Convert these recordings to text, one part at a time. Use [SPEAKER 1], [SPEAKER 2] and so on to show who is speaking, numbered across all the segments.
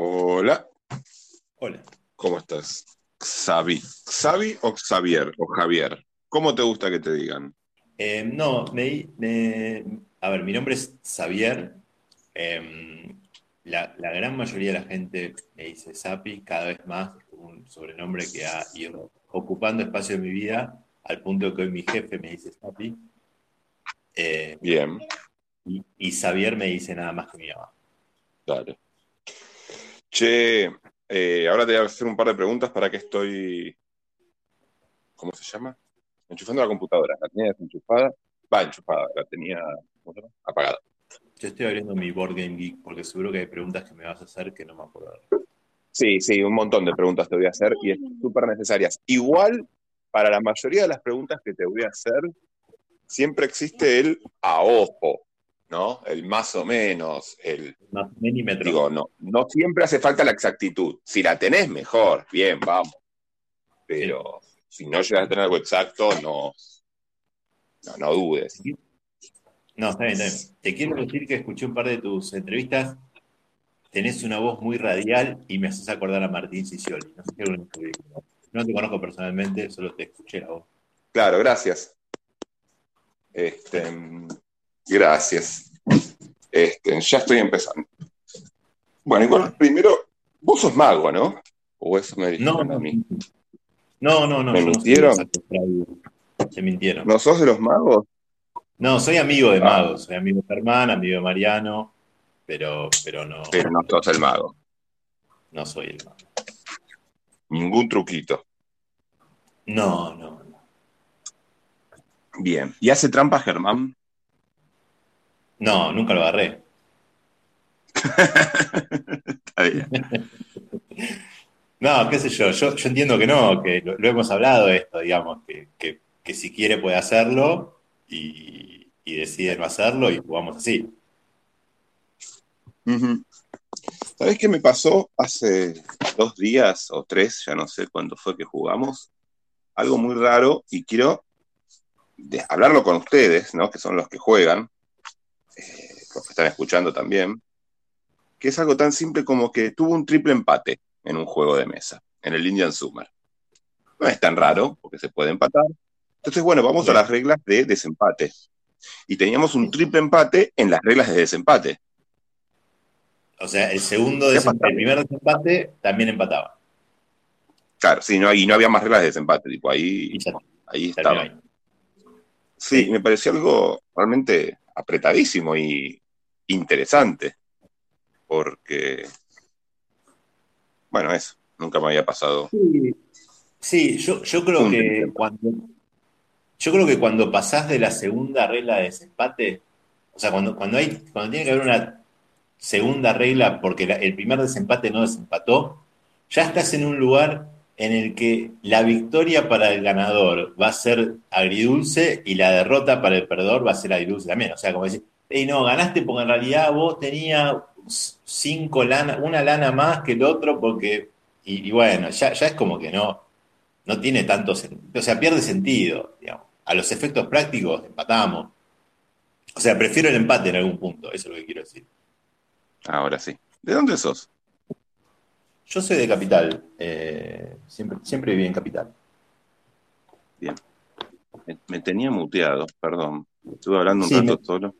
[SPEAKER 1] Hola,
[SPEAKER 2] Hola.
[SPEAKER 1] ¿cómo estás? Xavi. ¿Xavi o Xavier o Javier? ¿Cómo te gusta que te digan?
[SPEAKER 2] Eh, no, me, me- a ver, mi nombre es Xavier. Eh, la, la gran mayoría de la gente me dice Sapi, cada vez más un sobrenombre que ha ido ocupando espacio en mi vida, al punto que hoy mi jefe me dice Sapi. Eh,
[SPEAKER 1] Bien,
[SPEAKER 2] y, y Xavier me dice nada más que mi mamá.
[SPEAKER 1] dale. Che, eh, ahora te voy a hacer un par de preguntas para que estoy. ¿Cómo se llama? Enchufando la computadora. La tenía desenchufada. Va, enchufada. La tenía apagada.
[SPEAKER 2] Yo estoy abriendo mi Board Game Geek porque seguro que hay preguntas que me vas a hacer que no me acuerdo.
[SPEAKER 1] Sí, sí, un montón de preguntas te voy a hacer y es súper necesarias. Igual, para la mayoría de las preguntas que te voy a hacer, siempre existe el a ojo, ¿no? El más o menos, el
[SPEAKER 2] Más milímetros.
[SPEAKER 1] Digo, no, no siempre hace falta la exactitud. Si la tenés, mejor, bien, vamos. Pero si no llegas a tener algo exacto, no, no, no dudes.
[SPEAKER 2] No, está bien, está bien. Te quiero decir que escuché un par de tus entrevistas. Tenés una voz muy radial y me haces acordar a Martín Sicioli. No sé si. No te conozco personalmente, solo te escuché la voz.
[SPEAKER 1] Claro, gracias. Este, gracias. Este, ya estoy empezando. Bueno, igual primero, vos sos mago, ¿no? O eso me dijeron
[SPEAKER 2] no,
[SPEAKER 1] a mí.
[SPEAKER 2] no, no, no.
[SPEAKER 1] ¿Me mintieron?
[SPEAKER 2] Te mintieron.
[SPEAKER 1] ¿No sos de los magos?
[SPEAKER 2] No, soy amigo de
[SPEAKER 1] Ah.
[SPEAKER 2] magos. Soy amigo de Germán, amigo de Mariano, pero, pero no,
[SPEAKER 1] Pero no sos el mago.
[SPEAKER 2] no soy el mago.
[SPEAKER 1] Ningún truquito.
[SPEAKER 2] No, no, no.
[SPEAKER 1] Bien. ¿Y hace trampa Germán?
[SPEAKER 2] No, nunca lo agarré.
[SPEAKER 1] Está bien.
[SPEAKER 2] No, qué sé yo, yo, yo entiendo que no, que lo, lo hemos hablado esto, digamos, que, que- que si quiere puede hacerlo y, y decide no hacerlo y jugamos así.
[SPEAKER 1] Ujú. ¿Sabés qué me pasó hace dos días o tres? Ya no sé cuándo fue que jugamos. Algo muy raro y quiero hablarlo con ustedes, ¿no? Que son los que juegan, los que están escuchando también. Que es algo tan simple como que tuvo un triple empate en un juego de mesa, en el Indian Summer. No es tan raro, porque se puede empatar. Entonces, bueno, vamos a las reglas de desempate. Y teníamos un triple empate en las reglas de desempate.
[SPEAKER 2] O sea, el segundo
[SPEAKER 1] ¿Qué
[SPEAKER 2] desempate, el primer desempate también empataba.
[SPEAKER 1] Claro, sí, no, y no había más reglas de desempate, tipo, ahí,
[SPEAKER 2] ya
[SPEAKER 1] ahí estaba.
[SPEAKER 2] ahí.
[SPEAKER 1] Sí,
[SPEAKER 2] Sí.
[SPEAKER 1] me pareció algo realmente apretadísimo y interesante, porque, bueno, eso, nunca me había pasado.
[SPEAKER 2] Sí, Sí, yo, yo creo
[SPEAKER 1] Un
[SPEAKER 2] que cuando, yo creo que cuando pasás de la segunda regla de desempate, o sea, cuando, cuando hay, cuando tiene que haber una segunda regla porque la- el primer desempate no desempató, ya estás en un lugar en el que la victoria para el ganador va a ser agridulce y la derrota para el perdedor va a ser agridulce también. O sea, como decir, "Ey, no, ganaste porque en realidad vos tenías cinco lana, una lana más que el otro porque, y, y bueno, ya, ya es como que no, no tiene tanto sentido, o sea, pierde sentido, digamos. A los efectos prácticos empatamos. O sea, prefiero el empate en algún punto, eso es lo que quiero decir.
[SPEAKER 1] Ahora sí. ¿De dónde sos?
[SPEAKER 2] Yo soy de Capital, eh, siempre, siempre viví en Capital.
[SPEAKER 1] Bien. Me, me tenía muteado, perdón. Estuve hablando un
[SPEAKER 2] Sí,
[SPEAKER 1] rato
[SPEAKER 2] me-
[SPEAKER 1] solo.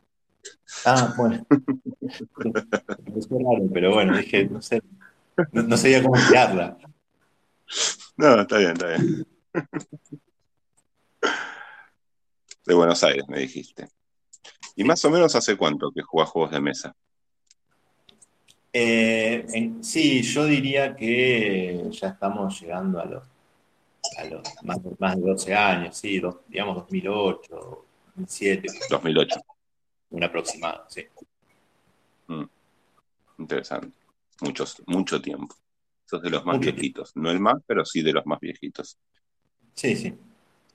[SPEAKER 2] Ah, bueno. Me pareció raro, pero bueno, dije, no sé, no, no sabía cómo tirarla.
[SPEAKER 1] No, está bien, está bien. De Buenos Aires, me dijiste. ¿Y más o menos hace cuánto que jugás juegos de mesa?
[SPEAKER 2] Eh, en- sí, yo diría que ya estamos llegando a los, a los más, más de 12 años, sí, dos- digamos 2008, 2007,
[SPEAKER 1] 2008.
[SPEAKER 2] Un aproximado, sí.
[SPEAKER 1] Interesante. Muchos, mucho tiempo. Sos de los más viejitos. No el más, pero sí de los más viejitos.
[SPEAKER 2] Sí, sí.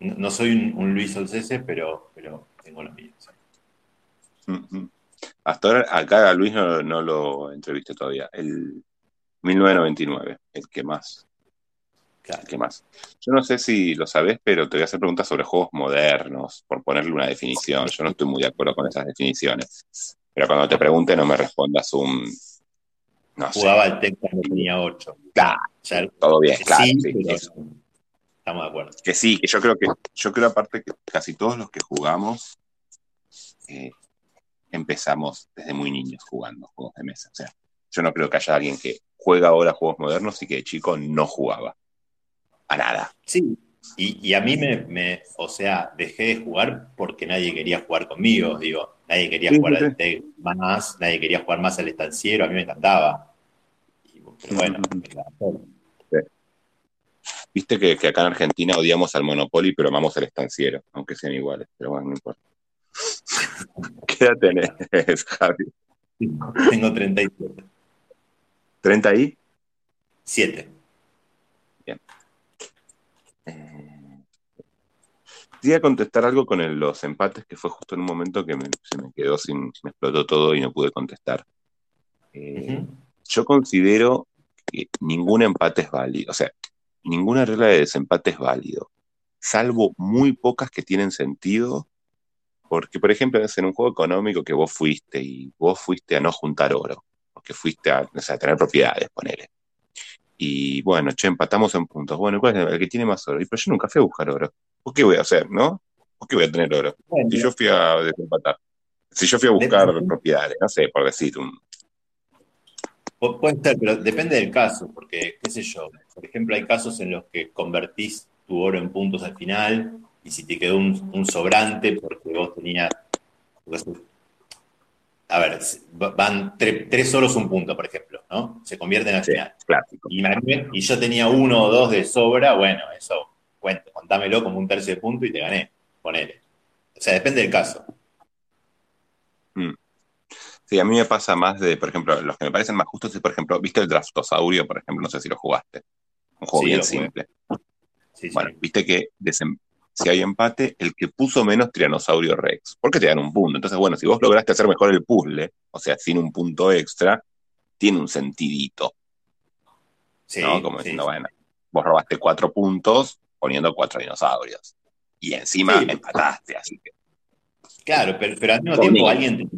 [SPEAKER 2] No, no soy un, un Luis Olcese, pero, pero tengo los míos. sí.
[SPEAKER 1] Ujú. Hasta ahora, acá a Luis no, no lo entrevisté todavía. El 1999, el que más.
[SPEAKER 2] Claro.
[SPEAKER 1] Que más. Yo no sé si lo sabés, pero te voy a hacer preguntas sobre juegos modernos, por ponerle una definición. Yo no estoy muy de acuerdo con esas definiciones. Pero cuando te pregunte, no me respondas un
[SPEAKER 2] no jugaba el TEC cuando tenía 8.
[SPEAKER 1] Claro, todo bien, claro. Sí,
[SPEAKER 2] estamos de acuerdo.
[SPEAKER 1] Que sí, que yo creo que, yo creo aparte que casi todos los que jugamos eh, empezamos desde muy niños jugando juegos de mesa. O sea, yo no creo que haya alguien que juega ahora juegos modernos y que de chico no jugaba. A nada.
[SPEAKER 2] Sí, y, a mí me, o sea, dejé de jugar porque nadie quería jugar conmigo, digo, nadie quería jugar al TEC más, nadie quería jugar más al estanciero, a mí me encantaba. pero bueno,
[SPEAKER 1] Viste que, acá en Argentina odiamos al Monopoly, pero amamos al estanciero, aunque sean iguales, pero bueno, no importa. ¿Qué edad tenés, Javi?
[SPEAKER 2] Tengo 37.
[SPEAKER 1] ¿30 ahí?
[SPEAKER 2] 7.
[SPEAKER 1] Bien. Eh, quería contestar algo con los empates, que fue justo en un momento que se me quedó sin, me explotó todo y no pude contestar. Eh, yo considero que ningún empate es válido, o sea, ninguna regla de desempate es válido, salvo muy pocas que tienen sentido, porque por ejemplo en un juego económico que vos fuiste y vos fuiste a no juntar oro, porque fuiste a, tener propiedades, ponele. Y bueno, che, empatamos en puntos. Bueno, ¿cuál es el que tiene más oro? Y pero yo nunca fui a buscar oro. ¿Por qué voy a hacer, no? ¿Por qué voy a tener oro? si yo fui a desempatar. Si yo fui a buscar propiedades, no sé, por decir un.
[SPEAKER 2] Puede ser, pero depende del caso, porque, qué sé yo, por ejemplo, hay casos en los que convertís tu oro en puntos al final, y si te quedó un, sobrante porque vos tenías. A ver, van tres oros un punto, por ejemplo, ¿no? Se convierten al final. Y, y yo tenía uno o dos de sobra, bueno, eso contámelo como un tercio de punto y te gané, ponele. O sea, depende del caso.
[SPEAKER 1] Mm. Sí, a mí me pasa más de, por ejemplo, los que me parecen más justos es, por ejemplo, ¿viste el Draftosaurio, por ejemplo? No sé si lo jugaste. Un juego bien simple. bueno, viste que si hay empate, el que puso menos Tiranosaurio Rex. Porque te dan un punto. Entonces, bueno, si vos lograste hacer mejor el puzzle, o sea, sin un punto extra, tiene un sentidito. Sí, ¿no? Como diciendo, bueno, vos robaste cuatro puntos, poniendo cuatro dinosaurios. Y encima empataste, así que.
[SPEAKER 2] Claro, pero, al mismo tiempo alguien te,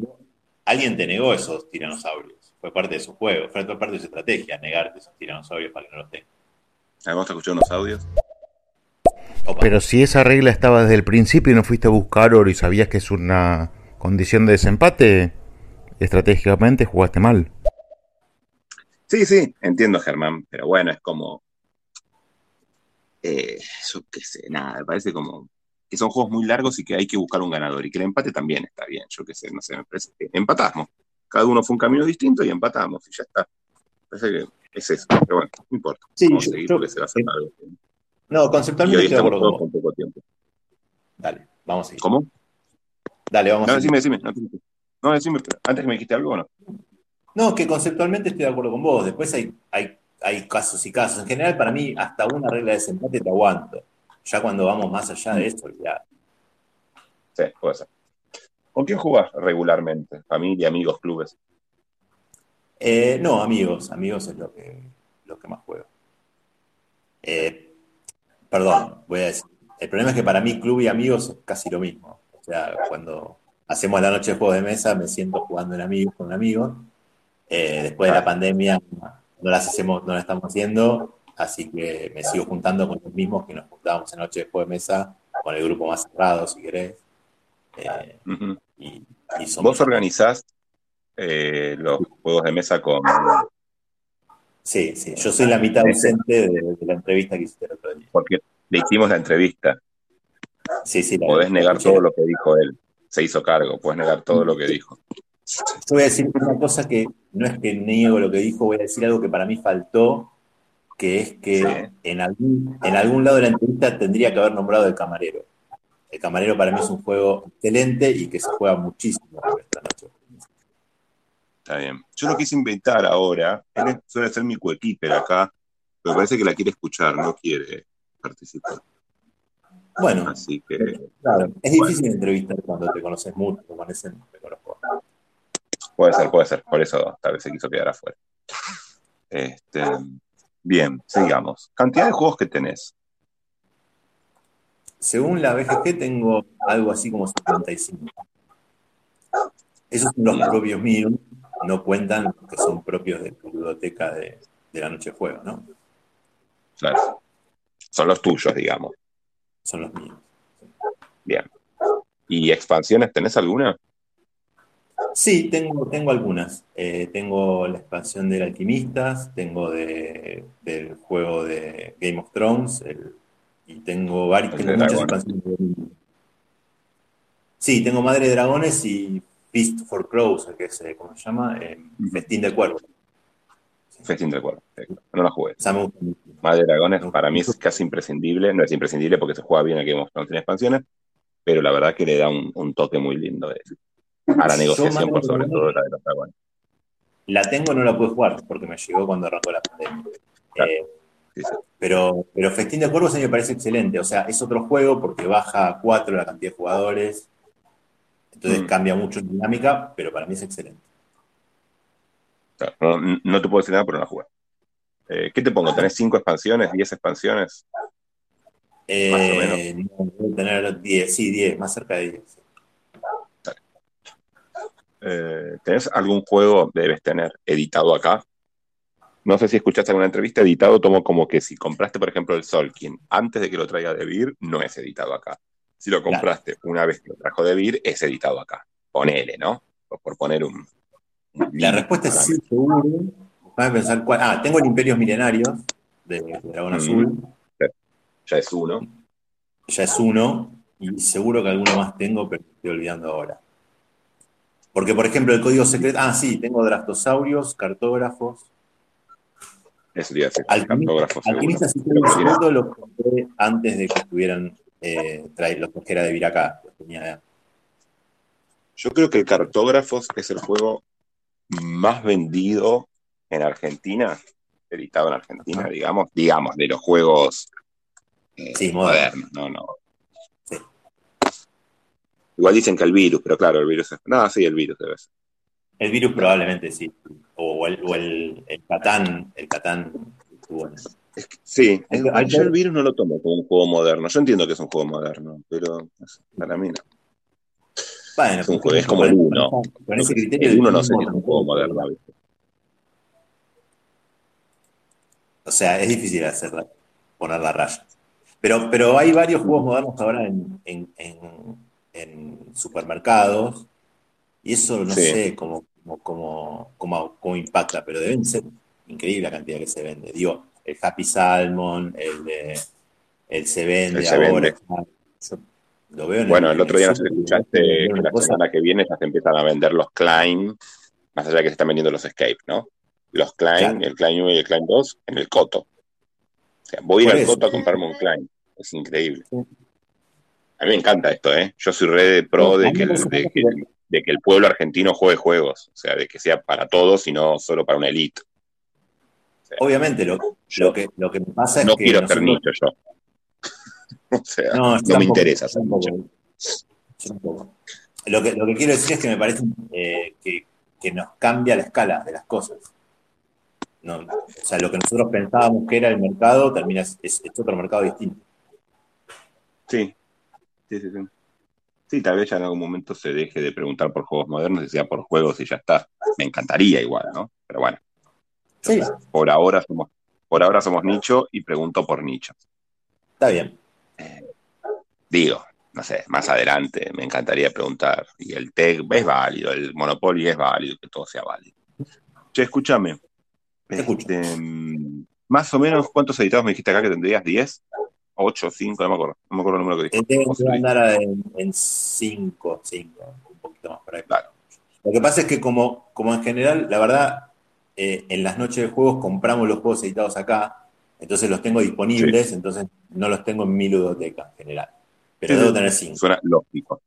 [SPEAKER 2] alguien te negó esos tiranosaurios. Fue parte de su juego, fue parte de su estrategia, negarte esos tiranosaurios para que no los tengas.
[SPEAKER 1] Vamos a escuchar unos audios.
[SPEAKER 3] Pero si esa regla estaba desde el principio y no fuiste a buscar oro y sabías que es una condición de desempate, estratégicamente jugaste mal.
[SPEAKER 1] Sí, sí, entiendo Germán, pero bueno, es como eh, yo qué sé, nada, me parece como que son juegos muy largos y que hay que buscar un ganador y que el empate también está bien, yo qué sé, no sé, me parece que empatamos. Cada uno fue un camino distinto y empatamos y ya está. Parece que es eso, pero bueno, no importa.
[SPEAKER 2] Sí, vamos a seguir porque se va a hacer algo. No, conceptualmente estoy de acuerdo con, poco tiempo. Dale, vamos a seguir.
[SPEAKER 1] ¿Cómo?
[SPEAKER 2] Dale, vamos
[SPEAKER 1] no,
[SPEAKER 2] a
[SPEAKER 1] decime, decime. No, decime, antes que me dijiste algo o no.
[SPEAKER 2] No, que conceptualmente estoy de acuerdo con vos. Después hay, hay hay casos y casos. En general, para mí, hasta una regla de desempate te aguanto. Ya cuando vamos más allá de esto, ya.
[SPEAKER 1] Sí, puede ser. ¿Con quién jugás regularmente? ¿Familia, amigos, clubes?
[SPEAKER 2] Eh, no, amigos. Amigos es lo que, lo que más juego. Eh, perdón, voy a decir. El problema es que para mí, club y amigos es casi lo mismo. O sea, cuando hacemos la noche de juegos de mesa, me siento jugando en amigos con amigos. Eh, después de la pandemia, no las hacemos, no las estamos haciendo, así que me sigo juntando con los mismos que nos juntábamos en noche después de mesa, con el grupo más cerrado, si querés.
[SPEAKER 1] Eh, y, ¿Vos organizás eh, los juegos de mesa con...
[SPEAKER 2] Sí, sí, yo soy la mitad ausente de, la entrevista que hiciste el otro día.
[SPEAKER 1] Porque le hicimos la entrevista.
[SPEAKER 2] Sí, sí.
[SPEAKER 1] Podés negar todo lo que dijo él. Se hizo cargo, puedes negar todo lo que dijo.
[SPEAKER 2] Yo voy a decir una cosa que no es que niego lo que dijo, voy a decir algo que para mí faltó, que es que en, algún, en algún lado de la entrevista tendría que haber nombrado el camarero. El camarero para mí es un juego excelente y que se juega muchísimo esta noche.
[SPEAKER 1] Está bien. Yo lo quise inventar ahora. Él suele ser mi coequiper acá, pero parece que la quiere escuchar, no quiere participar.
[SPEAKER 2] Bueno, Así que, claro, es difícil entrevistar cuando te conoces mucho, como en ese, me conozco.
[SPEAKER 1] Puede ser, puede ser. Por eso tal vez se quiso quedar afuera. Este, bien, sigamos. Cantidad de juegos que tenés.
[SPEAKER 2] Según la BGG tengo algo así como 75. Esos son los propios míos. no cuentan que son propios de tu biblioteca de, la noche de juego, ¿no?
[SPEAKER 1] Claro. Son los tuyos, digamos.
[SPEAKER 2] Son los míos.
[SPEAKER 1] Bien. ¿Y expansiones tenés alguna?
[SPEAKER 2] Sí, tengo, tengo algunas. Eh, tengo la expansión del Alquimistas, tengo de, del juego de Game of Thrones, y tengo varias, muchas expansiones. Sí, tengo Madre de Dragones y Feast for Crows, que es, eh, ¿cómo se llama? Eh, Festín de Cuervo.
[SPEAKER 1] Festín de Cuervo, no la jugué. Madre de Dragones para mí es casi imprescindible, no es imprescindible porque se juega bien aquí Game of Thrones en expansiones, pero la verdad que le da un, toque muy lindo a la negociación, por sobre todo la de los dragones.
[SPEAKER 2] La tengo, no la pude jugar porque me llegó cuando arrancó la pandemia. Eh, pero, pero Festín de Cuervos a mí me parece excelente. O sea, es otro juego porque baja a 4 la cantidad de jugadores. Entonces mm. cambia mucho la dinámica, pero para mí es excelente.
[SPEAKER 1] no, te puedo decir nada, pero no la jugué. Eh, ¿Qué te pongo? ¿Tenés 5 expansiones, 10 expansiones?
[SPEAKER 2] Eh, más o menos. No, tener 10, sí, 10, más cerca de 10.
[SPEAKER 1] Eh, ¿Tenés algún juego, debes tener, editado acá? No sé si escuchaste alguna entrevista, editado tomo como que si compraste, por ejemplo, el Solkin antes de que lo traiga de Vir, no es editado acá. Si lo compraste una vez que lo trajo de Vir, es editado acá. Ponele, ¿no? Por, poner un,
[SPEAKER 2] La respuesta es sí, seguro. a pensar cuál. Ah, tengo el Imperios Milenarios de Dragón mm. Azul.
[SPEAKER 1] Ya es uno.
[SPEAKER 2] Ya es uno. Y seguro que alguno más tengo, pero estoy olvidando ahora. Porque, por ejemplo, el código secreto. Ah, sí, tengo drastosaurios, cartógrafos.
[SPEAKER 1] Eso iba a cartógrafos.
[SPEAKER 2] Alquimistas y secreto lo compré antes de que estuvieran eh, los que era de Viracá.
[SPEAKER 1] Yo creo que el cartógrafos es el juego más vendido en Argentina, editado en Argentina, digamos, digamos, de los juegos eh, sí, modernos, no, no, Igual dicen que el virus, pero claro, el virus es. No, sí, el virus debe ser.
[SPEAKER 2] El virus probablemente sí. O el, o el, el Catán. El Catán.
[SPEAKER 1] sí, yo el virus no lo tomo como un juego moderno. Yo entiendo que es un juego moderno, pero para mí no. Bueno, es, un juego, es como el uno. el uno no sé es un juego moderno.
[SPEAKER 2] O sea, es difícil hacerla, poner la raya. Pero, pero hay varios juegos modernos ahora en, en, en supermercados, y eso no sé cómo, cómo, cómo, impacta, pero deben ser increíble la cantidad que se vende. Digo, el Happy Salmon, el de el se vende ahora.
[SPEAKER 1] Lo veo bueno, el, otro día no sé si escuchaste que la semana que viene ya se empiezan a vender los Klein, más allá de que se están vendiendo los Escape, ¿no? Los Klein, el Klein 1 y el Klein 2 en el Coto. O sea, voy a ir al Coto a comprarme un Klein. Es increíble. A mí me encanta esto, ¿eh? Yo soy re pro de, que el, de, que, el pueblo argentino juegue juegos, o sea, de que sea para todos y no solo para una elite.
[SPEAKER 2] Obviamente, lo, lo, que, lo que me pasa es
[SPEAKER 1] no
[SPEAKER 2] que.
[SPEAKER 1] No quiero ser nicho yo. o sea, no, me interesa ser
[SPEAKER 2] nicho. Lo que, lo que quiero decir es que me parece eh, que, que, nos cambia la escala de las cosas. No, o sea, lo que nosotros pensábamos que era el mercado termina es, es otro mercado distinto.
[SPEAKER 1] Sí, Sí, sí, sí. Sí, tal vez ya en algún momento se deje de preguntar por juegos modernos y sea por juegos y ya está. Me encantaría igual, ¿no? Pero bueno. Sí. Por ahora somos, por ahora somos nicho y pregunto por nicho.
[SPEAKER 2] Está bien.
[SPEAKER 1] Eh, digo, no sé, más adelante me encantaría preguntar. Y el TEC es válido, el Monopoly es válido, que todo sea válido. Che, escúchame. Este, mm, más o menos, ¿cuántos editados me dijiste acá que tendrías? ¿10? 8, 5, no me acuerdo. No me acuerdo el número que dije.
[SPEAKER 2] Debe andar en 5, 5, un poquito más por ahí. Claro. Lo que pasa es que como, como en general, la verdad, eh, en las noches de juegos compramos los juegos editados acá, entonces los tengo disponibles, entonces no los tengo en mi ludoteca en general. Pero debo tener 5.
[SPEAKER 1] Suena lógico.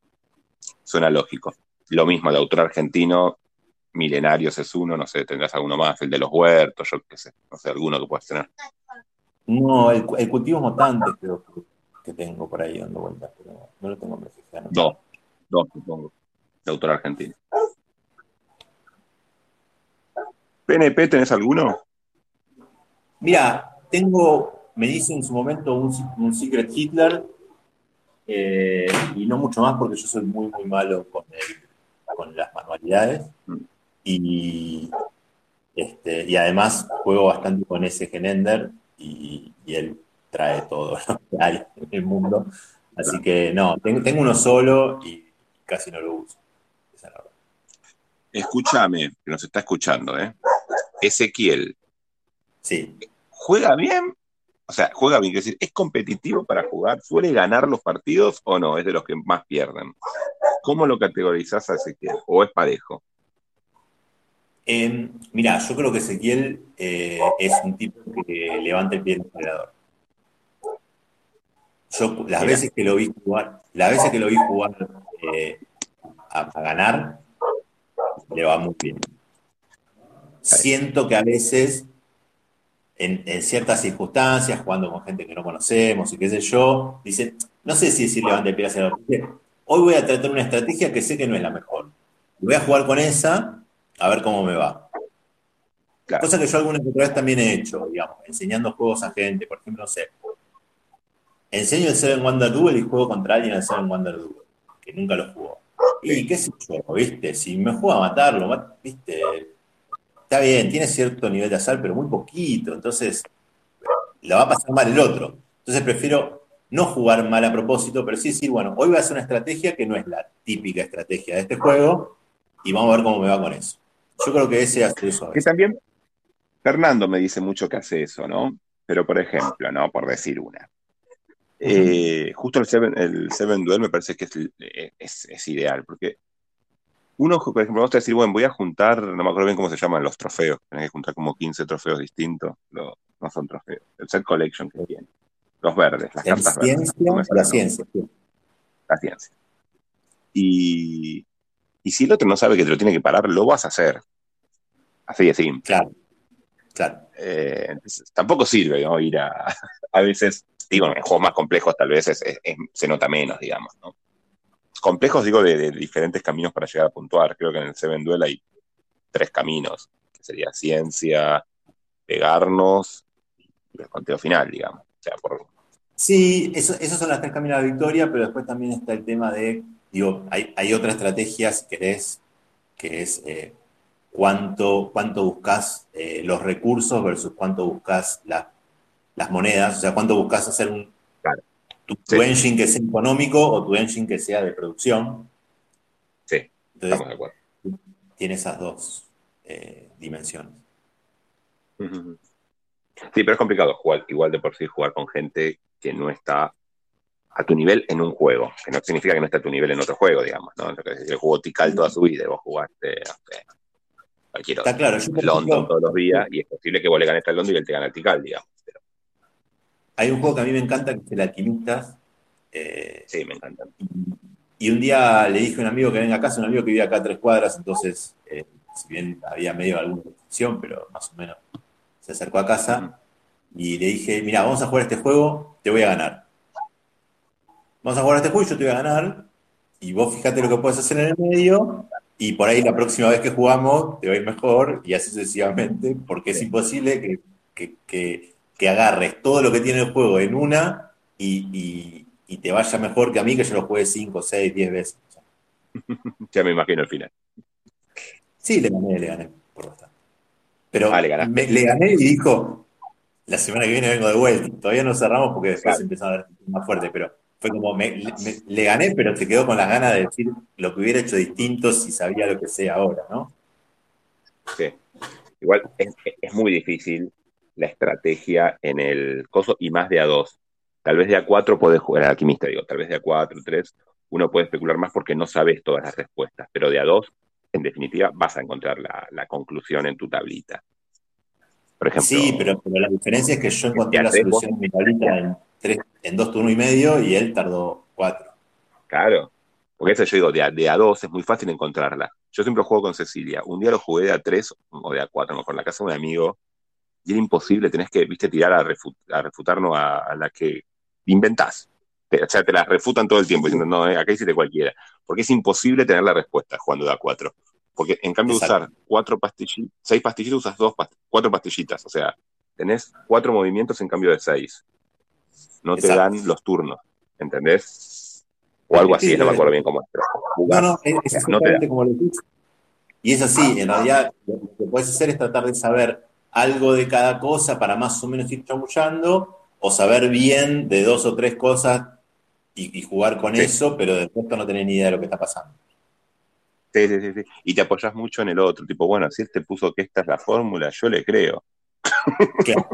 [SPEAKER 1] Suena lógico. Lo mismo, el autor argentino, Milenarios es uno, no sé, tendrás alguno más, el de los huertos, yo qué sé, no sé, alguno que puedas tener.
[SPEAKER 2] No, el, cultivo mutante creo que, tengo por ahí dando vueltas, pero no lo tengo
[SPEAKER 1] en Dos, dos supongo, de autor argentino. ¿PNP tenés alguno?
[SPEAKER 2] Mira, tengo, me dice en su momento un, Secret Hitler eh, y no mucho más porque yo soy muy, muy malo con, con las manualidades. Mm. Y, este, y además juego bastante con ese Genender y, él trae todo lo que hay en el mundo. Así que no, tengo, uno solo y casi no lo uso.
[SPEAKER 1] Escúchame, que nos está escuchando, ¿eh? Ezequiel.
[SPEAKER 2] Sí.
[SPEAKER 1] ¿Juega bien? O sea, juega bien, es decir, ¿es competitivo para jugar? ¿Suele ganar los partidos o no? Es de los que más pierden. ¿Cómo lo categorizás a Ezequiel? ¿O es parejo?
[SPEAKER 2] Eh, mira, yo creo que Ezequiel eh, es un tipo que levanta el pie del acelerador. Yo las veces que lo vi jugar, las veces que lo vi jugar eh, a, ganar, le va muy bien. Siento que a veces, en, ciertas circunstancias, jugando con gente que no conocemos y qué sé yo, dice, no sé si decir levanta el pie del acelerador. Hoy voy a tratar una estrategia que sé que no es la mejor. Voy a jugar con esa a ver cómo me va. Cosa que yo alguna vez también he hecho, digamos, enseñando juegos a gente, por ejemplo, no sé. Enseño el Seven Wonder Duel y juego contra alguien el Seven Wonder Duel, que nunca lo jugó. Y qué sé yo, ¿viste? Si me juega a matarlo, ¿viste? Está bien, tiene cierto nivel de azar, pero muy poquito, entonces la va a pasar mal el otro. Entonces prefiero no jugar mal a propósito, pero sí decir, bueno, hoy voy a hacer una estrategia que no es la típica estrategia de este juego y vamos a ver cómo me va con eso. Yo creo que ese hace eso.
[SPEAKER 1] Que también Fernando me dice mucho que hace eso, ¿no? Pero por ejemplo, ¿no? Por decir una. Eh, justo el Seven, el Seven Duel me parece que es, es, ideal, porque uno, por ejemplo, vamos a decir, bueno, voy a juntar, no me acuerdo bien cómo se llaman los trofeos, tenés que juntar como 15 trofeos distintos, no, son trofeos, el set collection que tiene, los verdes, las cartas verdes.
[SPEAKER 2] La ciencia.
[SPEAKER 1] La ciencia. Y, y si el otro no sabe que te lo tiene que parar, lo vas a hacer. Así de simple.
[SPEAKER 2] Claro. claro.
[SPEAKER 1] Eh, tampoco sirve ¿no? ir a. A veces, digo, en juegos más complejos tal vez se nota menos, digamos. ¿no? Complejos, digo, de, diferentes caminos para llegar a puntuar. Creo que en el Seven Duel hay tres caminos, que sería ciencia, pegarnos y el conteo final, digamos. O sea, por...
[SPEAKER 2] Sí, esos son las tres caminos a la victoria, pero después también está el tema de Digo, hay, otra estrategia, si querés, que es eh, cuánto, cuánto buscas eh, los recursos versus cuánto buscas las monedas, o sea, cuánto buscas hacer un, tu, engine que sea económico o tu engine que sea de producción.
[SPEAKER 1] Sí, estamos de acuerdo.
[SPEAKER 2] Tiene esas dos eh, dimensiones.
[SPEAKER 1] Sí, pero es complicado jugar, igual de por sí jugar con gente que no está a tu nivel en un juego, que no significa que no esté a tu nivel en otro juego, digamos, ¿no? El juego Tikal toda su vida y vos jugaste, cualquier otro.
[SPEAKER 2] Está claro,
[SPEAKER 1] London todos los días y es posible que vos le ganes al London y él te gane al Tikal, digamos.
[SPEAKER 2] Hay un juego que a mí me encanta que es el Alquimistas.
[SPEAKER 1] Eh, sí, me encanta.
[SPEAKER 2] Y, un día le dije a un amigo que venga a casa, un amigo que vive acá a tres cuadras, entonces, eh, si bien había medio alguna restricción, pero más o menos se acercó a casa y le dije, mira, vamos a jugar este juego, te voy a ganar vamos a jugar este juego y yo te voy a ganar, y vos fíjate lo que puedes hacer en el medio, y por ahí la próxima vez que jugamos te va a ir mejor, y así sucesivamente, porque es imposible que, agarres todo lo que tiene el juego en una y, te vaya mejor que a mí que yo lo juegue 5, 6, 10 veces.
[SPEAKER 1] ya me imagino el final.
[SPEAKER 2] Sí, le gané, le gané, por bastante. Pero ah, le, gané y dijo, la semana que viene vengo de vuelta. Todavía no cerramos porque después empezó a ver más fuerte, pero fue como, le gané, pero te quedó con las ganas de decir lo que hubiera hecho distinto si sabía lo que sé ahora, ¿no?
[SPEAKER 1] Sí. Igual es, muy difícil la estrategia en el coso y más de a dos. Tal vez de a cuatro puedes jugar, al alquimista digo, tal vez de a cuatro, tres, uno puede especular más porque no sabes todas las respuestas, pero de a dos, en definitiva, vas a encontrar la, conclusión en tu tablita.
[SPEAKER 2] Por ejemplo, sí, pero, la diferencia es que yo encontré la solución en mi tablita en en dos turnos y medio y él tardó cuatro.
[SPEAKER 1] Claro, porque eso yo digo, de a, de a dos es muy fácil encontrarla. Yo siempre juego con Cecilia. Un día lo jugué de a tres o de a cuatro, mejor en la casa de un amigo, y era imposible, tenés que, viste, tirar a, refutarnos a, la que inventás. o sea, te la refutan todo el tiempo diciendo, no, eh, acá hiciste cualquiera. Porque es imposible tener la respuesta jugando de a cuatro. Porque en cambio de usar cuatro pastillitas, seis pastillitas, usas dos, cuatro pastillitas. O sea, tenés cuatro movimientos en cambio de seis no te dan los turnos, ¿entendés? O algo así, no me acuerdo bien cómo es.
[SPEAKER 2] no, no, es exactamente como lo dices. Y es así, en realidad lo que puedes hacer es tratar de saber algo de cada cosa para más o menos ir chamullando, o saber bien de dos o tres cosas y, jugar con eso, pero de resto no tener ni idea de lo que está pasando.
[SPEAKER 1] Sí, sí, sí, Y te apoyas mucho en el otro, tipo, bueno, si él te puso que esta es la fórmula, yo le creo. Claro.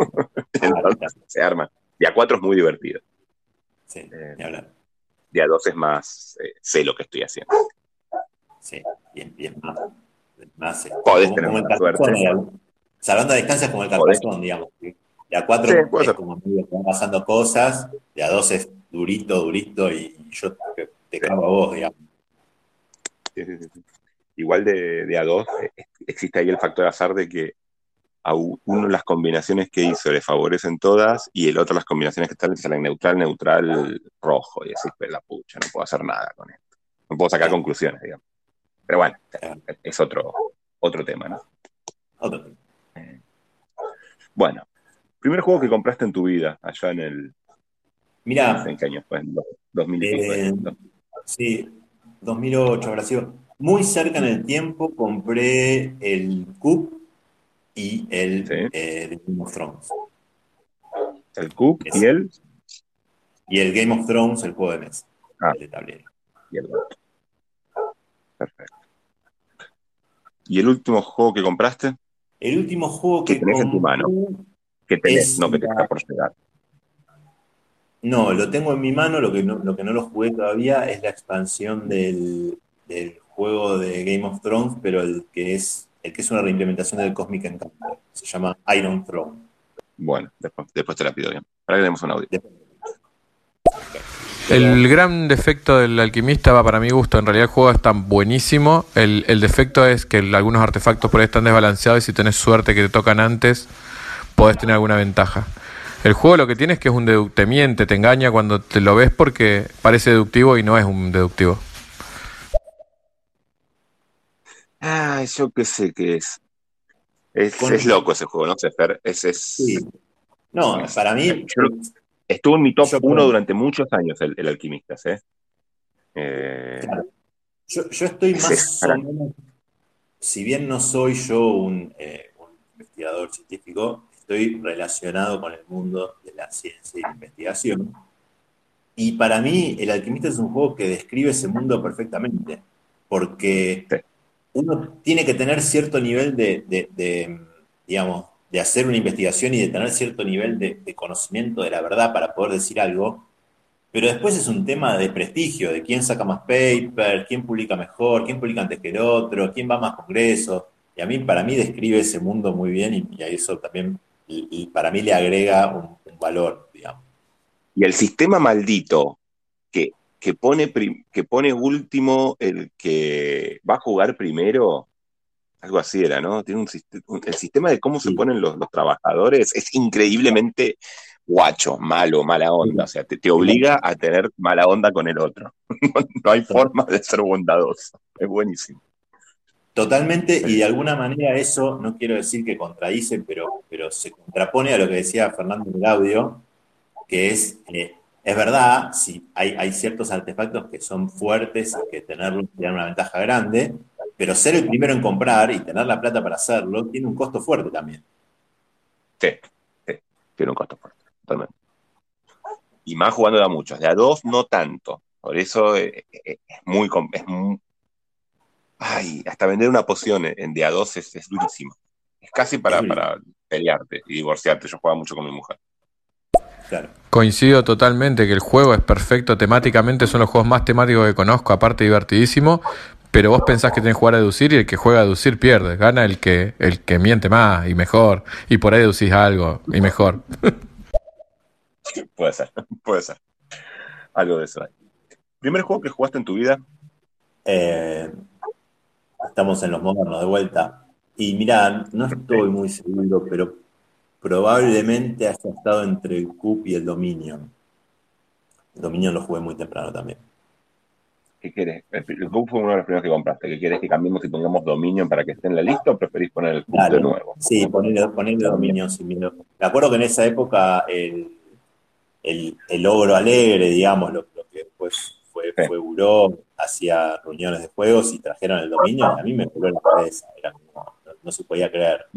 [SPEAKER 1] se arma. Y a cuatro es muy divertido.
[SPEAKER 2] Sí, eh, hablar.
[SPEAKER 1] Y a dos es más, eh, sé lo que estoy haciendo.
[SPEAKER 2] Sí, bien, bien, más. más
[SPEAKER 1] eh, Podés tener como suerte.
[SPEAKER 2] Salvando a distancia como el carpazón, digamos. De a cuatro es como que van pasando cosas, de a dos es durito, durito, y yo te, te cago a vos, digamos.
[SPEAKER 1] Igual de, de, a dos existe ahí el factor azar de que a uno las combinaciones que hizo le favorecen todas y el otro las combinaciones que están le salen neutral, neutral, rojo. Y así, pues la pucha, no puedo hacer nada con esto. No puedo sacar conclusiones, digamos. Pero bueno, es otro, otro tema, ¿no?
[SPEAKER 2] Otro tema.
[SPEAKER 1] Eh, bueno, primer juego que compraste en tu vida, allá en el.
[SPEAKER 2] Mira.
[SPEAKER 1] ¿En qué año fue? En 2005.
[SPEAKER 2] Eh, sí, 2008 habrá sido. Muy cerca en el tiempo compré el CUP y el eh, Game of Thrones.
[SPEAKER 1] ¿El CUP y el?
[SPEAKER 2] Y el Game of Thrones, el juego de mesa. Ah. El de tablero.
[SPEAKER 1] Y el Perfecto. ¿Y el último juego que compraste?
[SPEAKER 2] El último juego que,
[SPEAKER 1] que tenés en tu mano. Que tenés, no que te está por llegar.
[SPEAKER 2] No, lo tengo en mi mano, lo que no lo, que no lo jugué todavía es la expansión del, del juego de Game of Thrones, pero el que es el que es una reimplementación del Cosmic Encounter. Se llama Iron Throne.
[SPEAKER 1] Bueno, después, te la pido bien. Para que demos un audio.
[SPEAKER 4] El gran defecto del alquimista va para mi gusto. En realidad el juego es tan buenísimo. El, defecto es que algunos artefactos por ahí están desbalanceados y si tenés suerte que te tocan antes, podés tener alguna ventaja. El juego lo que tiene es que es un deducto, te miente, te engaña cuando te lo ves porque parece deductivo y no es un deductivo.
[SPEAKER 1] Ah, yo qué sé qué es. Es, loco ese juego, ¿no? Fer, es,
[SPEAKER 2] Sí. No, para mí.
[SPEAKER 1] estuvo en mi top 1 durante muchos años el, el Alquimistas, ¿eh?
[SPEAKER 2] eh yo, estoy más o menos. Si bien no soy yo un, eh, un, investigador científico, estoy relacionado con el mundo de la ciencia y la investigación. Y para mí, El Alquimista es un juego que describe ese mundo perfectamente. Porque uno tiene que tener cierto nivel de, digamos, de hacer una investigación y de tener cierto nivel de, conocimiento de la verdad para poder decir algo, pero después es un tema de prestigio, de quién saca más papers, quién publica mejor, quién publica antes que el otro, quién va más congresos, y a mí, para mí describe ese mundo muy bien y, a eso también, y, para mí le agrega un, un valor, digamos.
[SPEAKER 1] Y el sistema maldito que que pone, que pone último el que va a jugar primero, algo así era, ¿no? Tiene un, el sistema de cómo se ponen los, trabajadores es increíblemente guacho, malo, mala onda. O sea, te, obliga a tener mala onda con el otro. no, hay forma de ser bondadoso. Es buenísimo.
[SPEAKER 2] Totalmente, y de alguna manera eso, no quiero decir que contradice, pero, pero se contrapone a lo que decía Fernando Gaudio, que es eh, es verdad, sí, hay, ciertos artefactos que son fuertes y que tenerlos tiene una ventaja grande, pero ser el primero en comprar y tener la plata para hacerlo tiene un costo fuerte también.
[SPEAKER 1] Sí, sí tiene un costo fuerte, totalmente. Y más jugando de a muchos, de a dos no tanto. Por eso eh, eh, es, muy, Ay, hasta vender una poción en de a dos es, durísimo. Es casi para, para pelearte y divorciarte. Yo jugaba mucho con mi mujer.
[SPEAKER 4] Coincido totalmente que el juego es perfecto temáticamente, son los juegos más temáticos que conozco, aparte divertidísimo, pero vos pensás que tenés que jugar a deducir y el que juega a deducir pierde, gana el que, el que miente más y mejor, y por ahí deducís algo y mejor.
[SPEAKER 1] puede ser, puede ser. Algo de eso. ¿Primer juego que jugaste en tu vida?
[SPEAKER 2] Eh, estamos en los modernos de vuelta. Y mira, no estoy muy seguro, pero probablemente haya estado entre el CUP y el Dominion. El Dominion lo jugué muy temprano también.
[SPEAKER 1] ¿Qué quieres? El CUP fue uno de los primeros que compraste. ¿Qué quieres que cambiemos y pongamos Dominion para que esté en la lista o preferís poner el CUP de nuevo?
[SPEAKER 2] Sí, ponerle, ponerle Dominion sin miedo. Me acuerdo que en esa época el, el, el ogro alegre, digamos, lo, que después fue, fue Buró, hacía reuniones de juegos y trajeron el dominio, a mí me voló la cabeza, no, se podía creer.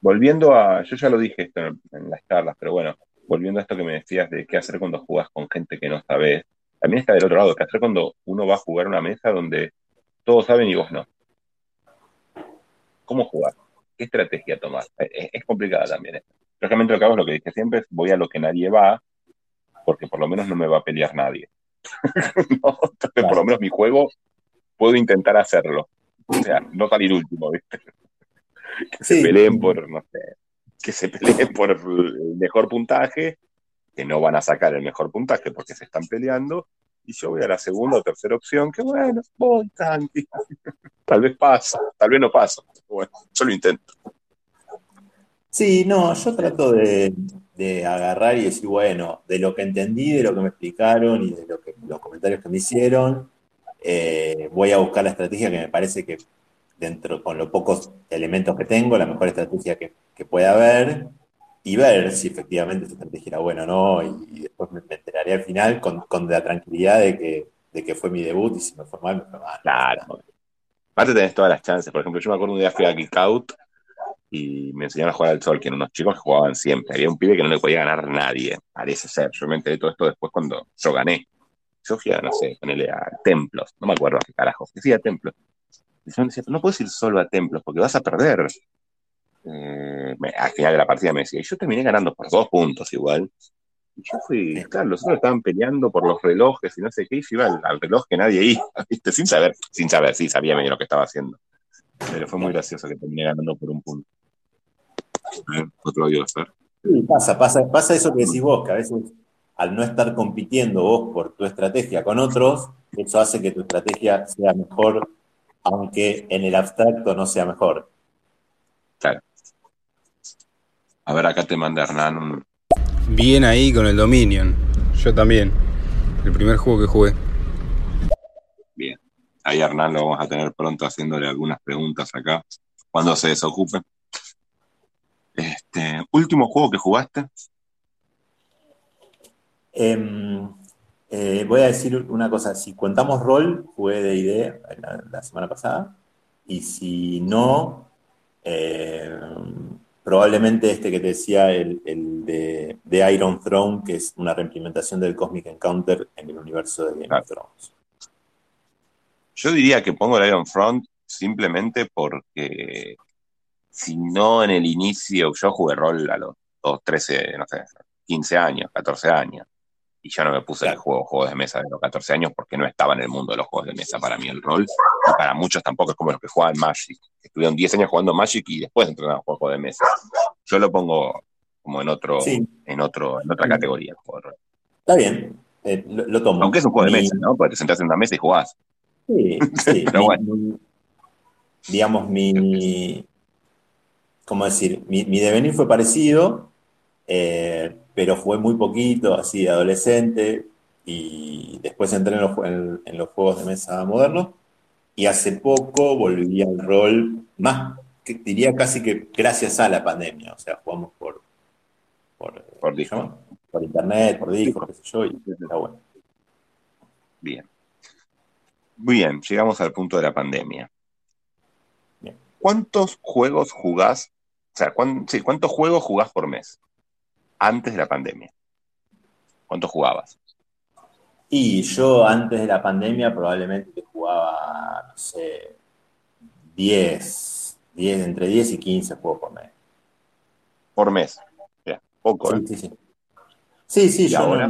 [SPEAKER 1] Volviendo a, yo ya lo dije esto en, las charlas, pero bueno, volviendo a esto que me decías de qué hacer cuando jugas con gente que no sabes, también está del otro lado, qué hacer cuando uno va a jugar una mesa donde todos saben y vos no. ¿Cómo jugar? ¿Qué estrategia tomar? Es, complicada también. Lógicamente lo que hago es lo que dije siempre, voy a lo que nadie va, porque por lo menos no me va a pelear nadie. Por lo menos mi juego puedo intentar hacerlo. O sea, no salir último, ¿viste? Que se peleen por, no sé, que se peleen por el mejor puntaje, que no van a sacar el mejor puntaje porque se están peleando, y yo voy a la segunda o tercera opción, que bueno, voy tranqui. tal vez paso, tal vez no paso. Bueno, yo lo intento.
[SPEAKER 2] Sí, no, yo trato de, agarrar y decir, bueno, de lo que entendí, de lo que me explicaron y de lo que, los comentarios que me hicieron, eh, voy a buscar la estrategia que me parece que dentro, con los pocos elementos que tengo, la mejor estrategia que, pueda haber y ver si efectivamente esa estrategia era buena o no, y, después me, enteraré al final con, la tranquilidad de que, de que fue mi debut y si me fue mal, me fue mal.
[SPEAKER 1] Claro. Aparte tenés todas las chances. Por ejemplo, yo me acuerdo un día fui a Geek Out y me enseñaron a jugar al sol, que unos chicos que jugaban siempre. Había un pibe que no le podía ganar nadie, parece ser. Yo me enteré de todo esto después cuando yo gané. Yo fui a, no sé, ponerle a templos, no me acuerdo qué carajo, que sí a templos. Decía, no puedes ir solo a templos porque vas a perder. Eh, al final de la partida me decía, y yo terminé ganando por dos puntos igual. Y yo fui, claro, los otros estaban peleando por los relojes y no sé qué, y yo iba al, reloj que nadie iba, ¿viste? Sin saber, sin saber, sí, sabía medio lo que estaba haciendo. Pero fue muy gracioso que terminé ganando por un punto. Otro
[SPEAKER 2] audio hacer. Sí, pasa, pasa, pasa eso que decís vos, que a veces al no estar compitiendo vos por tu estrategia con otros, eso hace que tu estrategia sea mejor, aunque en el abstracto no sea mejor.
[SPEAKER 1] Claro. A ver, acá te manda Hernán un,
[SPEAKER 5] bien ahí con el Dominion. Yo también. El primer juego que jugué.
[SPEAKER 1] Bien. Ahí Hernán lo vamos a tener pronto haciéndole algunas preguntas acá. Cuando se desocupe. Este, último juego que jugaste.
[SPEAKER 2] Em, eh, voy a decir una cosa. Si contamos rol, jugué de idea la, semana pasada. Y si no, eh, probablemente este que te decía, el, de, Iron Throne, que es una reimplementación del Cosmic Encounter en el universo de Game of Thrones.
[SPEAKER 1] Yo diría que pongo el Iron Front simplemente porque si no en el inicio, yo jugué rol a los 13, no sé, 15 años, 14 años y yo no me puse el juego juegos de mesa de los 14 años porque no estaba en el mundo de los juegos de mesa para mí el rol. Y para muchos tampoco es como los que juegan Magic. Estuvieron 10 años jugando Magic y después entrenaron juegos de mesa. Yo lo pongo como en otro, en otro, en otra categoría.
[SPEAKER 2] Está bien, eh, lo, tomo.
[SPEAKER 1] Aunque es un juego de mesa, ¿no? Porque te sentás en una mesa y jugás.
[SPEAKER 2] Sí, sí. Pero bueno. digamos, mi. ¿Cómo decir? Mi, mi devenir fue parecido. Eh, pero fue muy poquito, así de adolescente, y después entré en los, juegos de mesa modernos, y hace poco volví al rol, más, que diría casi que gracias a la pandemia, o sea, jugamos por, por, por, por internet, por Discord, qué sé yo, y está bueno.
[SPEAKER 1] Bien. Muy bien, llegamos al punto de la pandemia. ¿Cuántos juegos jugás? O sea, sí, ¿cuántos juegos jugás por mes? Antes de la pandemia? ¿Cuánto jugabas?
[SPEAKER 2] Y yo antes de la pandemia probablemente jugaba, no sé, 10, 10 entre 10 y 15 juegos por mes.
[SPEAKER 1] Por mes, poco.
[SPEAKER 2] Sí, ¿eh? sí, sí. Sí, sí, ¿Y yo ahora?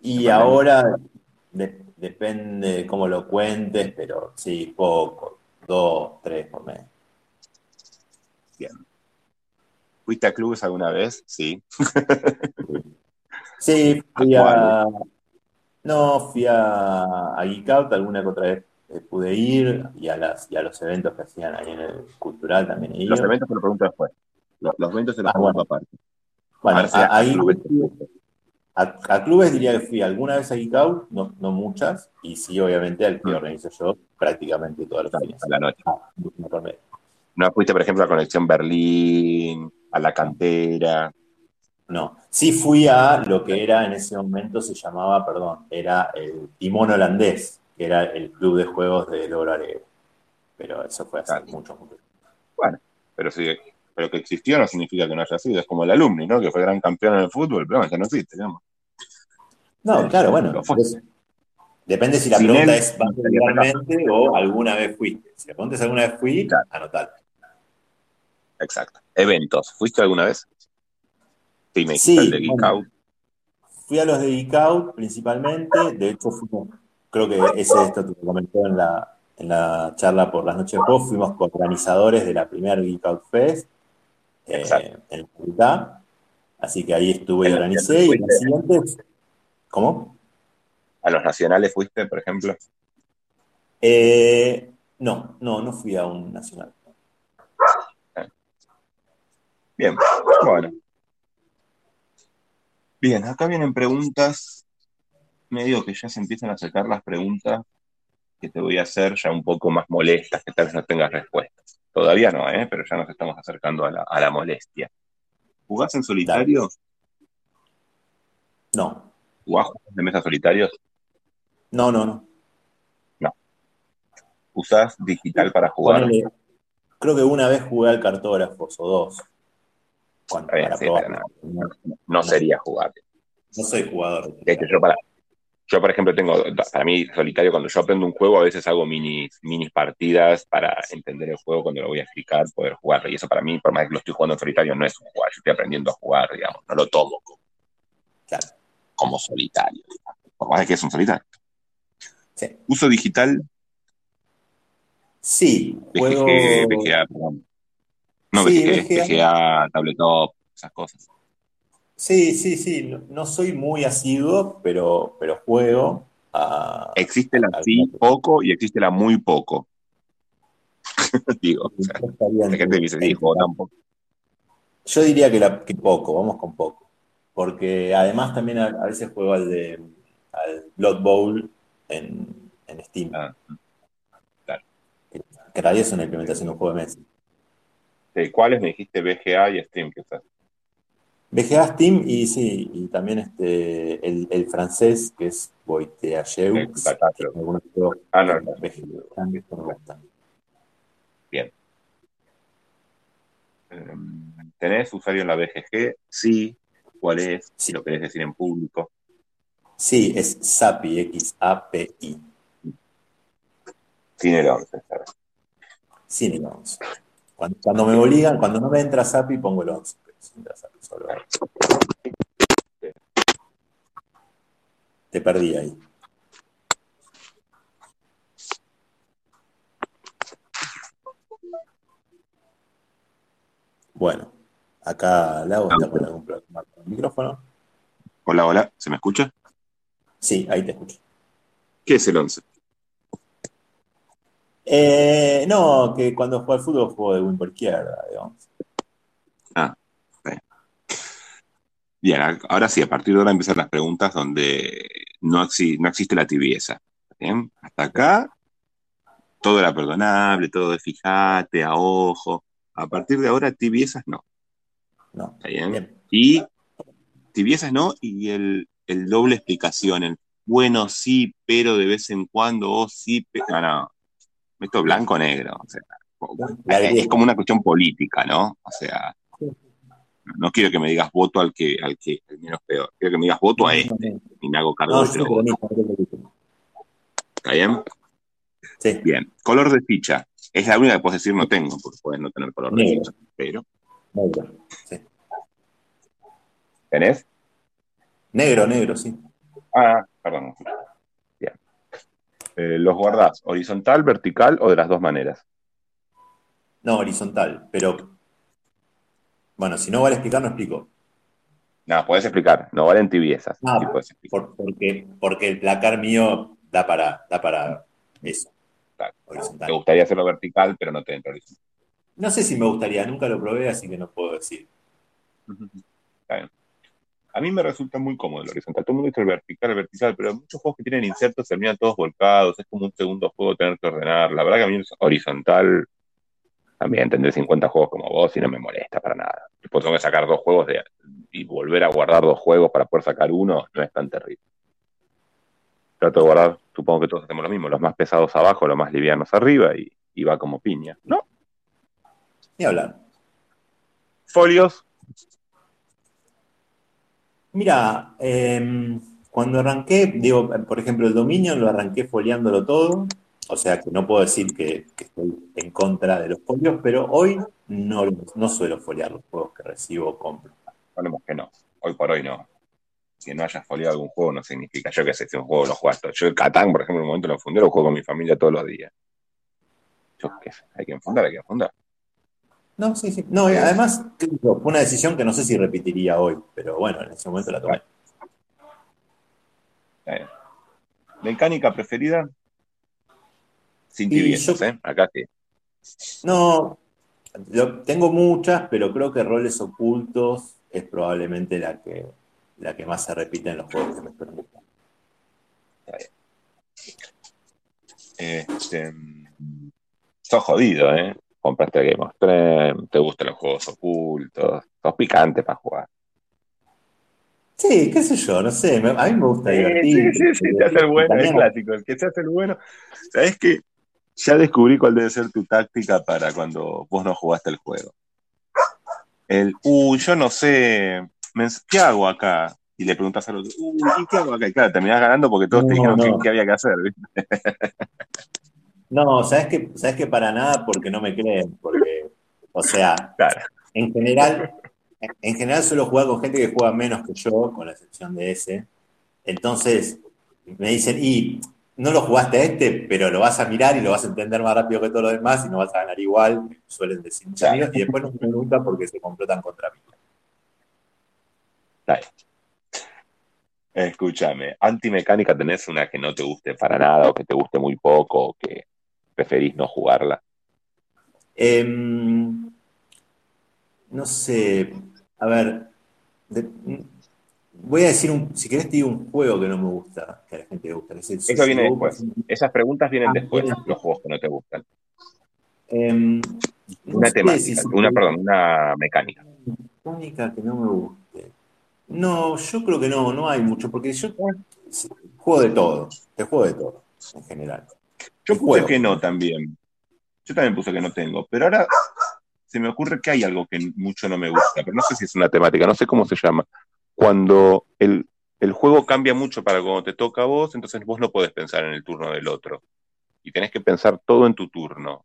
[SPEAKER 2] y ahora depende de cómo lo cuentes, pero sí, poco, dos, tres por mes.
[SPEAKER 1] Bien. ¿Fuiste a clubes alguna vez? Sí.
[SPEAKER 2] sí, fui a. No, fui a, a Geek Out, alguna que otra vez eh, pude ir, y a, las, y a los eventos que hacían ahí en el cultural también.
[SPEAKER 1] Los eventos te lo pregunto después. Los, eventos se los ah, pregunto aparte.
[SPEAKER 2] Bueno, a, ahí, a, clubes diría que fui alguna vez a Geek Out, no, no muchas, y sí, obviamente, al que mm. organizo yo prácticamente todas las
[SPEAKER 1] días. A la noche. Ah, no fuiste, por ejemplo, a Conexión Berlín, a la cantera.
[SPEAKER 2] no. Sí fui a lo que era en ese momento se llamaba, perdón, era el Timón Holandés, que era el club de juegos de Logro Pero eso fue hace mucho, mucho
[SPEAKER 1] Bueno, pero sí, pero que existió no significa que no haya sido. Es como el alumni, ¿no? Que fue gran campeón en el fútbol, pero ya no existe, digamos.
[SPEAKER 2] No, claro, bueno. Depende si la pregunta es ¿vas regularmente o alguna vez fuiste? Si la pregunta es alguna vez fui, anotar.
[SPEAKER 1] Exacto. Eventos. ¿Fuiste alguna vez? Sí, me dijiste de Geek Out.
[SPEAKER 2] Fui a los de Geek Out principalmente. De hecho, creo que ese esto te comentó en la, en la charla por las noches de juego. Fuimos organizadores de la primera Geek Out Fest eh, en la facultad. Así que ahí estuve y organicé. Y las siguientes. ¿Cómo?
[SPEAKER 1] ¿A los nacionales fuiste, por ejemplo?
[SPEAKER 2] Eh, no, no, no fui a un nacional.
[SPEAKER 1] Bien, bueno. Bien, acá vienen preguntas, medio que ya se empiezan a acercar las preguntas que te voy a hacer ya un poco más molestas, que tal vez no tengas respuestas. Todavía no, ¿eh? pero ya nos estamos acercando a la, molestia. ¿Jugás en solitario?
[SPEAKER 2] No.
[SPEAKER 1] ¿Jugás de mesa solitarios?
[SPEAKER 2] No, no, no.
[SPEAKER 1] No. ¿Usás digital para jugar?
[SPEAKER 2] creo que una vez jugué al cartógrafo o dos
[SPEAKER 1] no, sería jugar.
[SPEAKER 2] No soy jugador.
[SPEAKER 1] yo, para, yo, por ejemplo, tengo, para mí, solitario, cuando yo aprendo un juego, a veces hago mini, mini partidas para entender el juego cuando lo voy a explicar, poder jugar. Y eso para mí, por más que lo estoy jugando en solitario, no es un jugar. Yo estoy aprendiendo a jugar, digamos, no lo tomo como, como solitario. Por más que es un solitario. ¿Uso digital?
[SPEAKER 2] Sí.
[SPEAKER 1] Juego... perdón. No, sí, VGA, tabletop, esas cosas.
[SPEAKER 2] Sí, sí, sí. No, soy muy asiduo, pero, pero juego. A,
[SPEAKER 1] existe la sí poco y existe la muy poco. Digo, la gente dice, juego tampoco.
[SPEAKER 2] Yo diría que, la, que poco, vamos con poco. Porque además también a, veces juego al de al Blood Bowl en, en Steam. Ah, claro. Que, en realidad es una implementación de un juego de mesa.
[SPEAKER 1] Este, ¿Cuáles me dijiste BGA y Steam usas?
[SPEAKER 2] BGA, Steam y sí, y también este, el, francés que es Boiteajeux. Ah, no, no.
[SPEAKER 1] Bien. Em, ¿Tenés usuario en la BGG? Sí. ¿Cuál es? Si lo querés decir en público.
[SPEAKER 2] Sí, es SAPI, X-A-P-I.
[SPEAKER 1] Sin el 11,
[SPEAKER 2] ¿sabes? Sin el 11. Cuando, me obligan, cuando no me entra SAPI, pongo el 11. Te perdí ahí. Bueno, acá Lau está con algún problema con el micrófono.
[SPEAKER 1] Hola, hola, ¿se me escucha?
[SPEAKER 2] Sí, ahí te escucho.
[SPEAKER 1] ¿Qué es el 11?
[SPEAKER 2] Eh, no, que cuando juego al fútbol juego de win por izquierda, digamos.
[SPEAKER 1] Ah, bien. ahora sí, a partir de ahora empiezan las preguntas donde no, existe la tibieza. Hasta acá, todo era perdonable, todo de fijate, a ojo. A partir de ahora, tibiezas no.
[SPEAKER 2] No.
[SPEAKER 1] ¿Está bien? Y tibiezas no, y el, doble explicación, el bueno sí, pero de vez en cuando, o sí, pero. No, no. Esto blanco-negro. O sea, es como una cuestión política, ¿no? O sea, no quiero que me digas voto al que, al que menos peor. Quiero que me digas voto a este y me hago cargo de otro ¿Está bien?
[SPEAKER 2] Sí.
[SPEAKER 1] Bien. Color de ficha. Es la única que puedes decir no tengo, porque puedes no tener color de ficha. Pero.
[SPEAKER 2] Negro. Sí.
[SPEAKER 1] ¿Tenés?
[SPEAKER 2] Negro, negro, sí.
[SPEAKER 1] Ah, perdón. Eh, ¿los guardás horizontal, vertical o de las dos maneras?
[SPEAKER 2] No, horizontal, pero bueno, si no vale explicar, no explico.
[SPEAKER 1] No, puedes explicar, no valen tibiezas.
[SPEAKER 2] Ah, porque, porque el placar mío da para, da para eso.
[SPEAKER 1] Te gustaría hacerlo vertical, pero no te entra horizontal.
[SPEAKER 2] No sé si me gustaría, nunca lo probé, así que no puedo decir.
[SPEAKER 1] Está bien. A mí me resulta muy cómodo el horizontal. Todo el mundo dice el vertical, el vertical, pero muchos juegos que tienen insertos terminan todos volcados. Es como un segundo juego tener que ordenar. La verdad que a mí el horizontal También tendré 50 juegos como vos y no me molesta para nada. Después tengo que sacar dos juegos de, y volver a guardar dos juegos para poder sacar uno, no es tan terrible. Trato de guardar, supongo que todos hacemos lo mismo, los más pesados abajo, los más livianos arriba y, y va como piña. ¿No?
[SPEAKER 2] Ni hablar.
[SPEAKER 1] Folios,
[SPEAKER 2] Mira, em, cuando arranqué, digo, por ejemplo, el dominio lo arranqué foliándolo todo, o sea que no puedo decir que, estoy en contra de los folios, pero hoy no, no suelo foliar los juegos que recibo compro.
[SPEAKER 1] ponemos que no. Hoy por hoy no. Que no hayas foliado algún juego no significa, yo que sé, si un juego lo juegas todo. Yo el Catán, por ejemplo, en un momento lo fundé, lo juego con mi familia todos los días. Yo qué sé, hay que enfundar, hay que enfundar.
[SPEAKER 2] No, sí, sí. No, y además, yo, fue una decisión que no sé si repetiría hoy, pero bueno, en ese momento la tomé.
[SPEAKER 1] ¿Mecánica preferida? Sin tibiezas,
[SPEAKER 2] yo-
[SPEAKER 1] ¿eh? Acá sí.
[SPEAKER 2] No, lo- tengo muchas, pero creo que roles ocultos es probablemente la que, la que más se repite en los juegos que me preocupan.
[SPEAKER 1] Este, mm, sos jodido, ¿eh? Compraste Game of Thrones, te gustan los juegos ocultos, sos picante para jugar.
[SPEAKER 2] Sí, qué sé yo, no sé, me- a mí me gusta
[SPEAKER 1] Sí,
[SPEAKER 2] divertir.
[SPEAKER 1] sí, sí, sí, te hace el bueno,
[SPEAKER 2] También-
[SPEAKER 1] clásico, el que se hace el bueno. ¿Sabes qué? Ya descubrí cuál debe ser tu táctica para cuando vos no jugaste el juego. El, uy, yo no sé, me- ¿qué hago acá? Y le preguntas al otro, uy, ¿y ¿qué hago acá? Y claro, terminás ganando porque todos te
[SPEAKER 2] No,
[SPEAKER 1] dijeron
[SPEAKER 2] no.
[SPEAKER 1] qué, qué había que hacer, ¿viste?
[SPEAKER 2] No, ¿sabes qué? ¿Sabes qué? Para nada, porque no me creen, porque, o sea,
[SPEAKER 1] Claro,
[SPEAKER 2] en general, en general suelo jugar con gente que juega menos que yo, con la excepción de ese. Entonces, me dicen, y no lo jugaste a este, pero lo vas a mirar y lo vas a entender más rápido que todos los demás y no vas a ganar igual, me suelen decir muchos amigos, y después no me preguntan porque se complotan contra mí.
[SPEAKER 1] dale. Escúchame, antimecánica tenés una que no te guste para nada o que te guste muy poco o que preferís no jugarla.
[SPEAKER 2] Em, no sé, a ver, de- voy a decir, un, si querés te digo un juego que no me gusta, que a la gente le gusta. Que es el
[SPEAKER 1] Eso viene después. Esas preguntas vienen
[SPEAKER 2] Ah,
[SPEAKER 1] después,
[SPEAKER 2] bien.
[SPEAKER 1] los juegos que no te gustan.
[SPEAKER 2] Em, no
[SPEAKER 1] Una temática,
[SPEAKER 2] si-
[SPEAKER 1] una, perdón, una mecánica.
[SPEAKER 2] Mecánica que no me guste. No, yo creo que no, no hay mucho, porque yo juego de todo, te juego de todo, en general.
[SPEAKER 1] Yo puse
[SPEAKER 2] juego.
[SPEAKER 1] que no también. Yo también puse que no tengo, pero ahora se me ocurre que hay algo que mucho no me gusta, pero no sé si es una temática, no sé cómo se llama. Cuando el, el juego cambia mucho para cuando te toca a vos, entonces vos no podés pensar en el turno del otro. Y tenés que pensar todo en tu turno.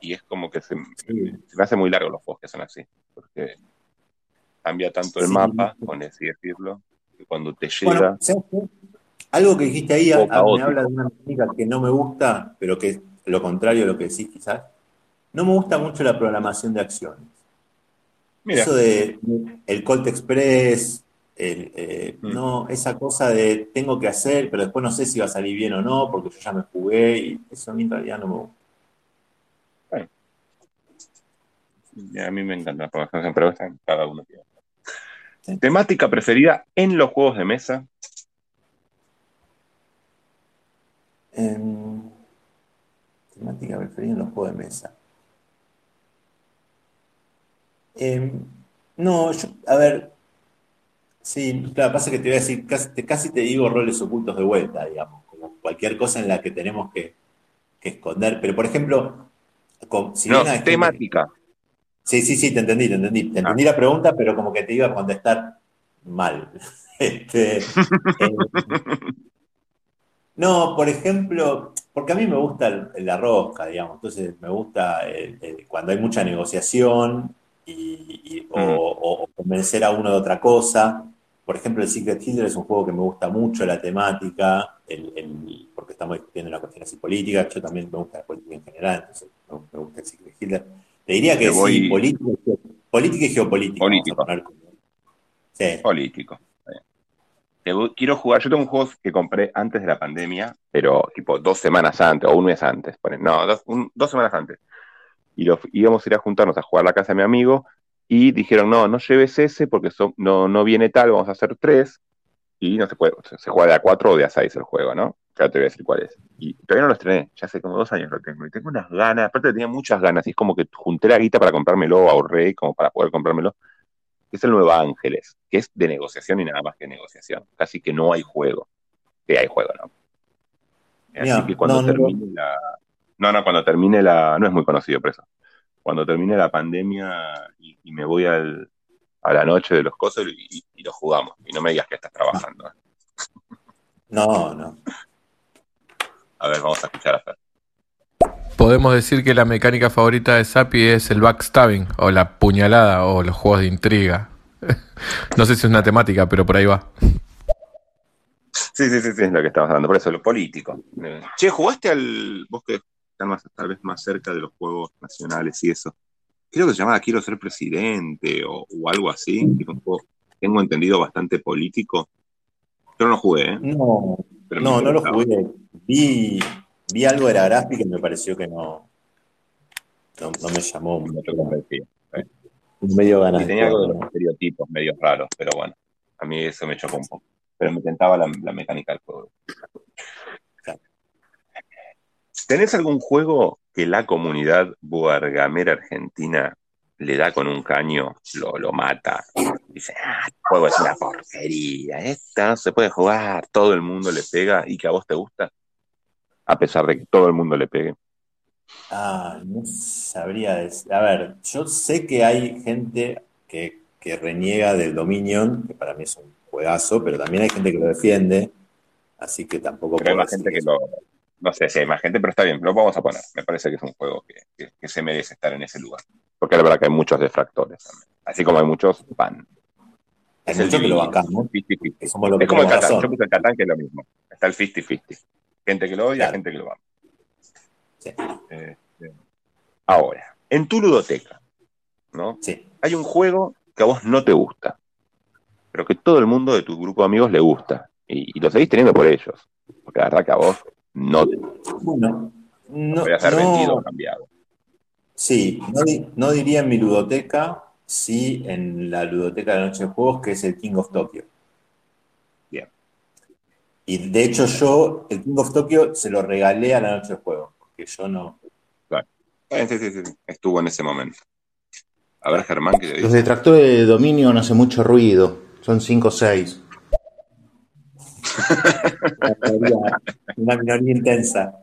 [SPEAKER 1] Y es como que se,
[SPEAKER 2] Sí.
[SPEAKER 1] se me hace muy largo los juegos que son así, porque cambia tanto el
[SPEAKER 2] Sí.
[SPEAKER 1] mapa, con así decirlo, que cuando te llega...
[SPEAKER 2] Algo que dijiste ahí a-
[SPEAKER 1] O
[SPEAKER 2] a- me habla de una mecánica que no me gusta, pero que es lo contrario de lo que decís quizás. No me gusta mucho la programación de acciones.
[SPEAKER 1] Mira,
[SPEAKER 2] Eso de el Colt Express, el, eh,
[SPEAKER 1] Mm.
[SPEAKER 2] no, esa cosa de tengo que hacer, pero después no sé si va a salir bien o no, porque yo ya me jugué, y eso a mí en realidad no me gusta.
[SPEAKER 1] a mí me encanta la programación, pero están cada uno.
[SPEAKER 2] Sí.
[SPEAKER 1] Temática preferida en los juegos de mesa.
[SPEAKER 2] Em, temática preferida en los juegos de mesa. Em, no, yo, a ver, sí, claro, pasa que te voy a decir, casi, te, casi te digo roles ocultos de vuelta, digamos, como cualquier cosa en la que tenemos que, que esconder, pero por ejemplo, con- si
[SPEAKER 1] No,
[SPEAKER 2] bien hay gente-
[SPEAKER 1] temática.
[SPEAKER 2] Sí, sí, sí, te entendí, te entendí. Te entendí la pregunta, pero como que te iba a contestar mal. Este, eh, no, por ejemplo, porque a mí me gusta el- la rosca, digamos. Entonces me gusta el- el- cuando hay mucha negociación y, y- o,
[SPEAKER 1] Mm.
[SPEAKER 2] o- o convencer a uno de otra cosa. Por ejemplo, el Secret Hitler es un juego que me gusta mucho, la temática, el- el- porque estamos discutiendo una cuestión así política. Yo también me gusta la política en general, entonces me, me gusta el Secret Hitler. Te diría que
[SPEAKER 1] Te voy-
[SPEAKER 2] sí, política, y geo- política y geopolítica.
[SPEAKER 1] Político.
[SPEAKER 2] Sí.
[SPEAKER 1] Político. Quiero jugar. Yo tengo un juego que compré antes de la pandemia, pero tipo dos semanas antes o un mes antes. ponen, No, dos, semanas antes. Y íbamos a ir a juntarnos a jugar a la casa de mi amigo y dijeron, no, no lleves ese porque no, no viene tal, vamos a hacer tres. y no se puede, se juega de a 4 o de a 6 el juego, ¿no? Ya te voy a decir cuál es. Y todavía no lo estrené, ya hace como dos años lo tengo. Y tengo unas ganas, aparte tenía muchas ganas, y es como que junté la guita para comprármelo, ahorré como para poder comprármelo. Es el Nuevo Ángeles, que es de negociación y nada más que negociación. Casi que no hay juego. Que hay juego, ¿no? Así que cuando termine la. No, no, cuando termine la. No es muy conocido, por eso. Cuando termine la pandemia y, me voy al, a la noche de los cosas y, y, lo jugamos. Y no me digas que estás trabajando. ¿eh?
[SPEAKER 2] No, no.
[SPEAKER 1] A ver, vamos a escuchar a Fer.
[SPEAKER 4] Podemos decir que la mecánica favorita de Sapi es el backstabbing, o la puñalada, o los juegos de intriga. no sé si es una temática, pero por ahí va.
[SPEAKER 1] Sí, sí, sí, sí, es lo que estamos hablando, por eso, lo político. Che, ¿jugaste al. vos que estás más, tal vez más cerca de los juegos nacionales y eso? Creo que se llamaba Quiero ser presidente o, algo así. tengo entendido bastante político. Yo no lo jugué, ¿eh?
[SPEAKER 2] No, no, no lo jugué. Vi, vi algo de la gráfica y me pareció que no, no, me llamó mucho. ¿eh? Medio ganas.
[SPEAKER 1] Y tenía algo de los estereotipos medio raros, pero bueno, a mí eso me chocó un poco. Pero me tentaba la, mecánica del juego. ¿Tenés algún juego que la comunidad buargamera argentina le da con un caño, lo, lo mata? Dice, ah, el juego es una porquería, esta no se puede jugar, todo el mundo le pega y que a vos te gusta a pesar de que todo el mundo le pegue?
[SPEAKER 2] Ah, no sabría decir. A ver, yo sé que hay gente que, reniega del Dominion, que para mí es un juegazo, pero también hay gente que lo defiende, así que tampoco
[SPEAKER 1] pero hay más gente que lo. No sé si hay más gente, pero está bien, lo vamos a poner. Me parece que es un juego que, se merece estar en ese lugar. Porque la verdad que hay muchos detractores también. Así como hay muchos van.
[SPEAKER 2] Es muchos que lo bancamos.
[SPEAKER 1] Es como el Catán. Yo puse el Catán que es lo mismo. Está el 50-50. Gente que lo odia, gente que lo ama. Eh, eh, ahora, en tu ludoteca, ¿no?
[SPEAKER 2] Sí.
[SPEAKER 1] Hay un juego que a vos no te gusta, pero que todo el mundo de tu grupo de amigos le gusta. Y, lo seguís teniendo por ellos. Porque la verdad que a vos no te gusta.
[SPEAKER 2] Bueno, no.
[SPEAKER 1] Ser vendido o cambiado.
[SPEAKER 2] Sí, no, diría en mi ludoteca, sí en la ludoteca de la noche de juegos, que es el King of Tokyo. Y de hecho yo, el King of Tokyo, se lo regalé a la noche del juego, porque yo no...
[SPEAKER 1] Claro. Sí, sí, sí, Estuvo en ese momento. A ver, Germán, ¿qué
[SPEAKER 3] Los detractores de dominio no hacen mucho ruido, son 5 o 6.
[SPEAKER 2] una minoría intensa.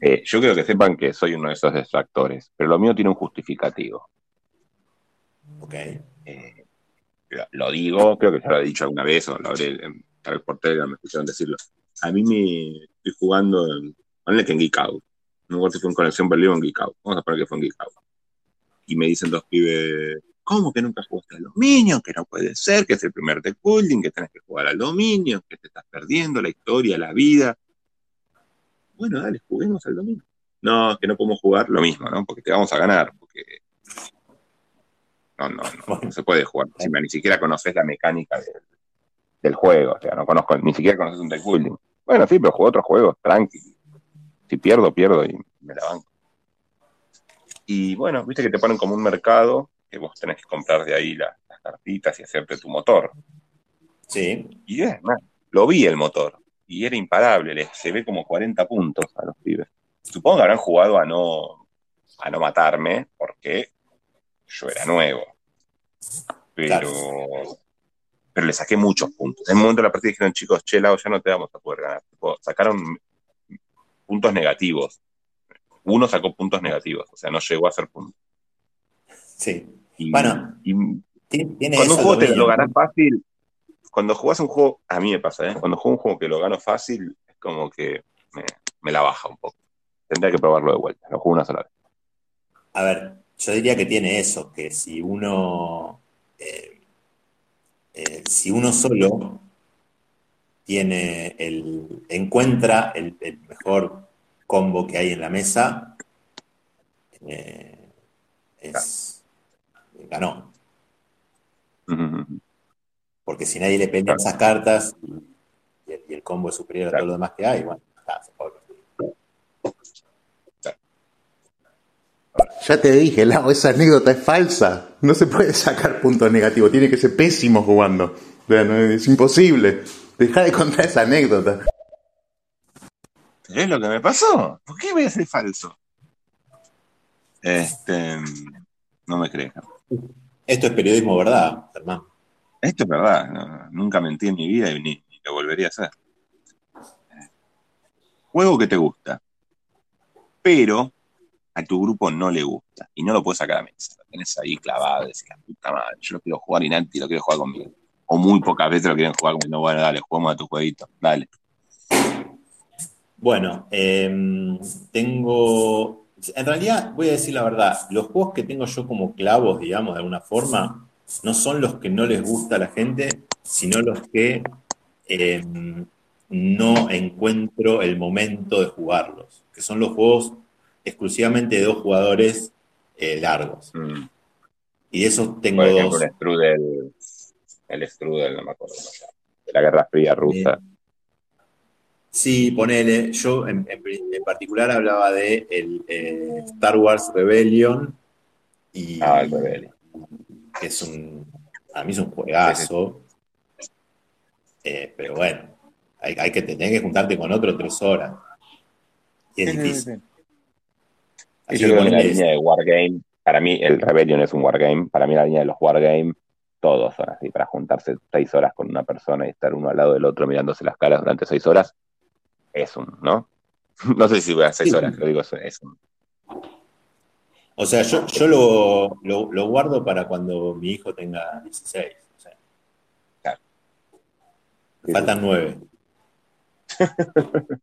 [SPEAKER 1] Eh, yo quiero que sepan que soy uno de esos detractores, pero lo mío tiene un justificativo.
[SPEAKER 2] Ok.
[SPEAKER 1] Eh, lo, digo, creo que ya lo he dicho alguna vez, o lo habré tal por Telegram, me escucharon decirlo. A mí me estoy jugando en, ponle que en Geek Out. No recuerdo si fue en Conexión Berlín o en Geek Out. Vamos a poner que fue en Geek Out. Y me dicen dos pibes, ¿cómo que nunca jugaste al dominio? Que no puede ser, que es el primer deck building, que tenés que jugar al dominio, que te estás perdiendo la historia, la vida. Bueno, dale, juguemos al dominio. No, que no podemos jugar lo mismo, ¿no? Porque te vamos a ganar, porque no, no, no, no se puede jugar. Si ni siquiera conoces la mecánica del, del juego. O sea, no conozco, ni siquiera conoces un deck building. Bueno, sí, pero juego otros juegos, tranqui. Si pierdo, pierdo y me la banco. Y bueno, viste que te ponen como un mercado que vos tenés que comprar de ahí las, cartitas y hacerte tu motor.
[SPEAKER 2] Sí.
[SPEAKER 1] Y es más, lo vi el motor y era imparable, se ve como 40 puntos a los pibes. Supongo que habrán jugado a no, a no matarme porque yo era nuevo. Pero pero le saqué muchos puntos. En un momento de la partida dijeron, chicos, chela, ya no te vamos a poder ganar. sacaron puntos negativos. Uno sacó puntos negativos, o sea, no llegó a hacer puntos.
[SPEAKER 2] Sí. bueno,
[SPEAKER 1] cuando un juego te lo ganas fácil, cuando jugás un juego, a mí me pasa, ¿eh? cuando juego un juego que lo gano fácil, es como que me, la baja un poco. Tendría que probarlo de vuelta, lo juego una sola vez.
[SPEAKER 2] A ver, yo diría que tiene eso, que si uno eh, eh, si uno solo tiene el, encuentra el, mejor combo que hay en la mesa, eh, es, ganó. Porque si nadie le pelea esas cartas y, el combo es superior a todo lo demás que hay, bueno, se
[SPEAKER 3] Ya te dije, Lau, esa anécdota es falsa. No se puede sacar puntos negativos, tiene que ser pésimo jugando. Es imposible. Deja de contar esa anécdota.
[SPEAKER 1] ¿Es lo que me pasó? ¿Por qué voy a ser falso? Este, no me crees.
[SPEAKER 2] Esto es periodismo, ¿verdad, Germán?
[SPEAKER 1] Esto es verdad. no, nunca mentí en mi vida y ni, ni lo volvería a hacer. Juego que te gusta, pero a tu grupo no le gusta y no lo puedes sacar a mesa. Lo tenés ahí clavado, decís, la puta madre, yo lo quiero jugar y Nanti lo quiero jugar conmigo. O muy pocas veces lo quieren jugar conmigo. Bueno, dale, jugamos a tu jueguito. Dale.
[SPEAKER 2] Bueno, em, tengo. En realidad, voy a decir la verdad, los juegos que tengo yo como clavos, digamos, de alguna forma, no son los que no les gusta a la gente, sino los que em, no encuentro el momento de jugarlos, que son los juegos exclusivamente de dos jugadores eh, largos.
[SPEAKER 1] Mm.
[SPEAKER 2] Y de esos tengo
[SPEAKER 1] Por ejemplo,
[SPEAKER 2] dos.
[SPEAKER 1] el Strudel, el Strudel, no me acuerdo cómo se llama, de la Guerra Fría rusa.
[SPEAKER 2] Sí, ponele, yo en, en- en particular hablaba de el eh, Star Wars Rebellion y
[SPEAKER 1] Ah, el Rebellion.
[SPEAKER 2] que es un, a mí es un juegazo, Eh, pero bueno, hay, hay que tener que juntarte con otro tres horas. Y es difícil. Así
[SPEAKER 1] yo
[SPEAKER 2] que
[SPEAKER 1] creo que la línea de Wargame, para mí el Rebellion es un Wargame, para mí la línea de los Wargame, todos son así, para juntarse seis horas con una persona y estar uno al lado del otro mirándose las caras durante seis horas, es un, ¿no? No sé si voy a seis
[SPEAKER 2] Sí.
[SPEAKER 1] horas, lo digo, es un.
[SPEAKER 2] O sea, yo, yo lo, lo- lo guardo para cuando mi hijo tenga 16. o sea,
[SPEAKER 1] Claro.
[SPEAKER 2] faltan nueve.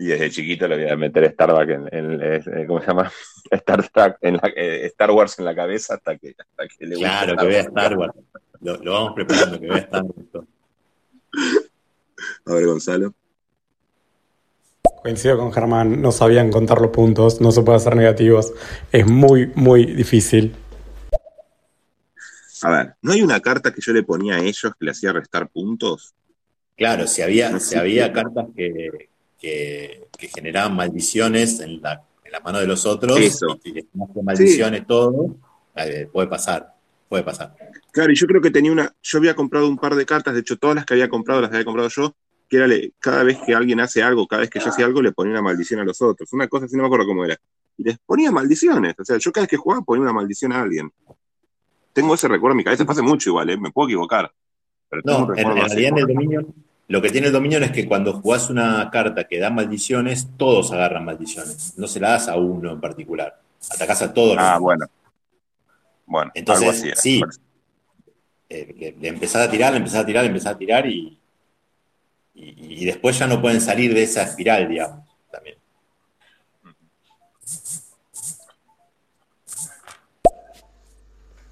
[SPEAKER 1] Y desde chiquito le voy a meter Starbucks en, en- ¿cómo se llama? Star, Trek en la- eh, Star Wars en la cabeza hasta que, hasta que le guste
[SPEAKER 2] Claro, que vea Star Wars. Lo, lo vamos preparando, que vea Star Wars.
[SPEAKER 1] A ver, Gonzalo.
[SPEAKER 5] Coincido con Germán, no sabían contar los puntos, no se puede hacer negativos. Es muy, muy difícil.
[SPEAKER 1] A ver, ¿no hay una carta que yo le ponía a ellos que le hacía restar puntos?
[SPEAKER 2] Claro, si había, si había cartas que, que, que generaban maldiciones en la, en la mano de los otros,
[SPEAKER 1] Eso.
[SPEAKER 2] y que maldiciones todo, eh, puede pasar, puede pasar.
[SPEAKER 1] Claro, y yo creo que tenía una. Yo había comprado un par de cartas, de hecho, todas las que había comprado las había comprado yo, que era le- cada vez que alguien hace algo, cada vez que yo hacía algo, le ponía una maldición a los otros. Una cosa así, no me acuerdo cómo era. Y les ponía maldiciones. O sea, yo cada vez que jugaba ponía una maldición a alguien. Tengo ese recuerdo en mi cabeza, hace mucho igual, ¿eh? me puedo equivocar. Pero
[SPEAKER 2] No, en, en realidad en el Dominion, lo que tiene el Dominion es que cuando jugás una carta que da maldiciones, todos agarran maldiciones. No se la das a uno en particular. Atacás a todos. los
[SPEAKER 1] Ah, bueno. Bueno,
[SPEAKER 2] Entonces,
[SPEAKER 1] algo así era.
[SPEAKER 2] sí.
[SPEAKER 1] Bueno,
[SPEAKER 2] Eh, le, le empezás a tirar, le empezás a tirar, le empezás a tirar y, y, y después ya no pueden salir de esa espiral, digamos, también.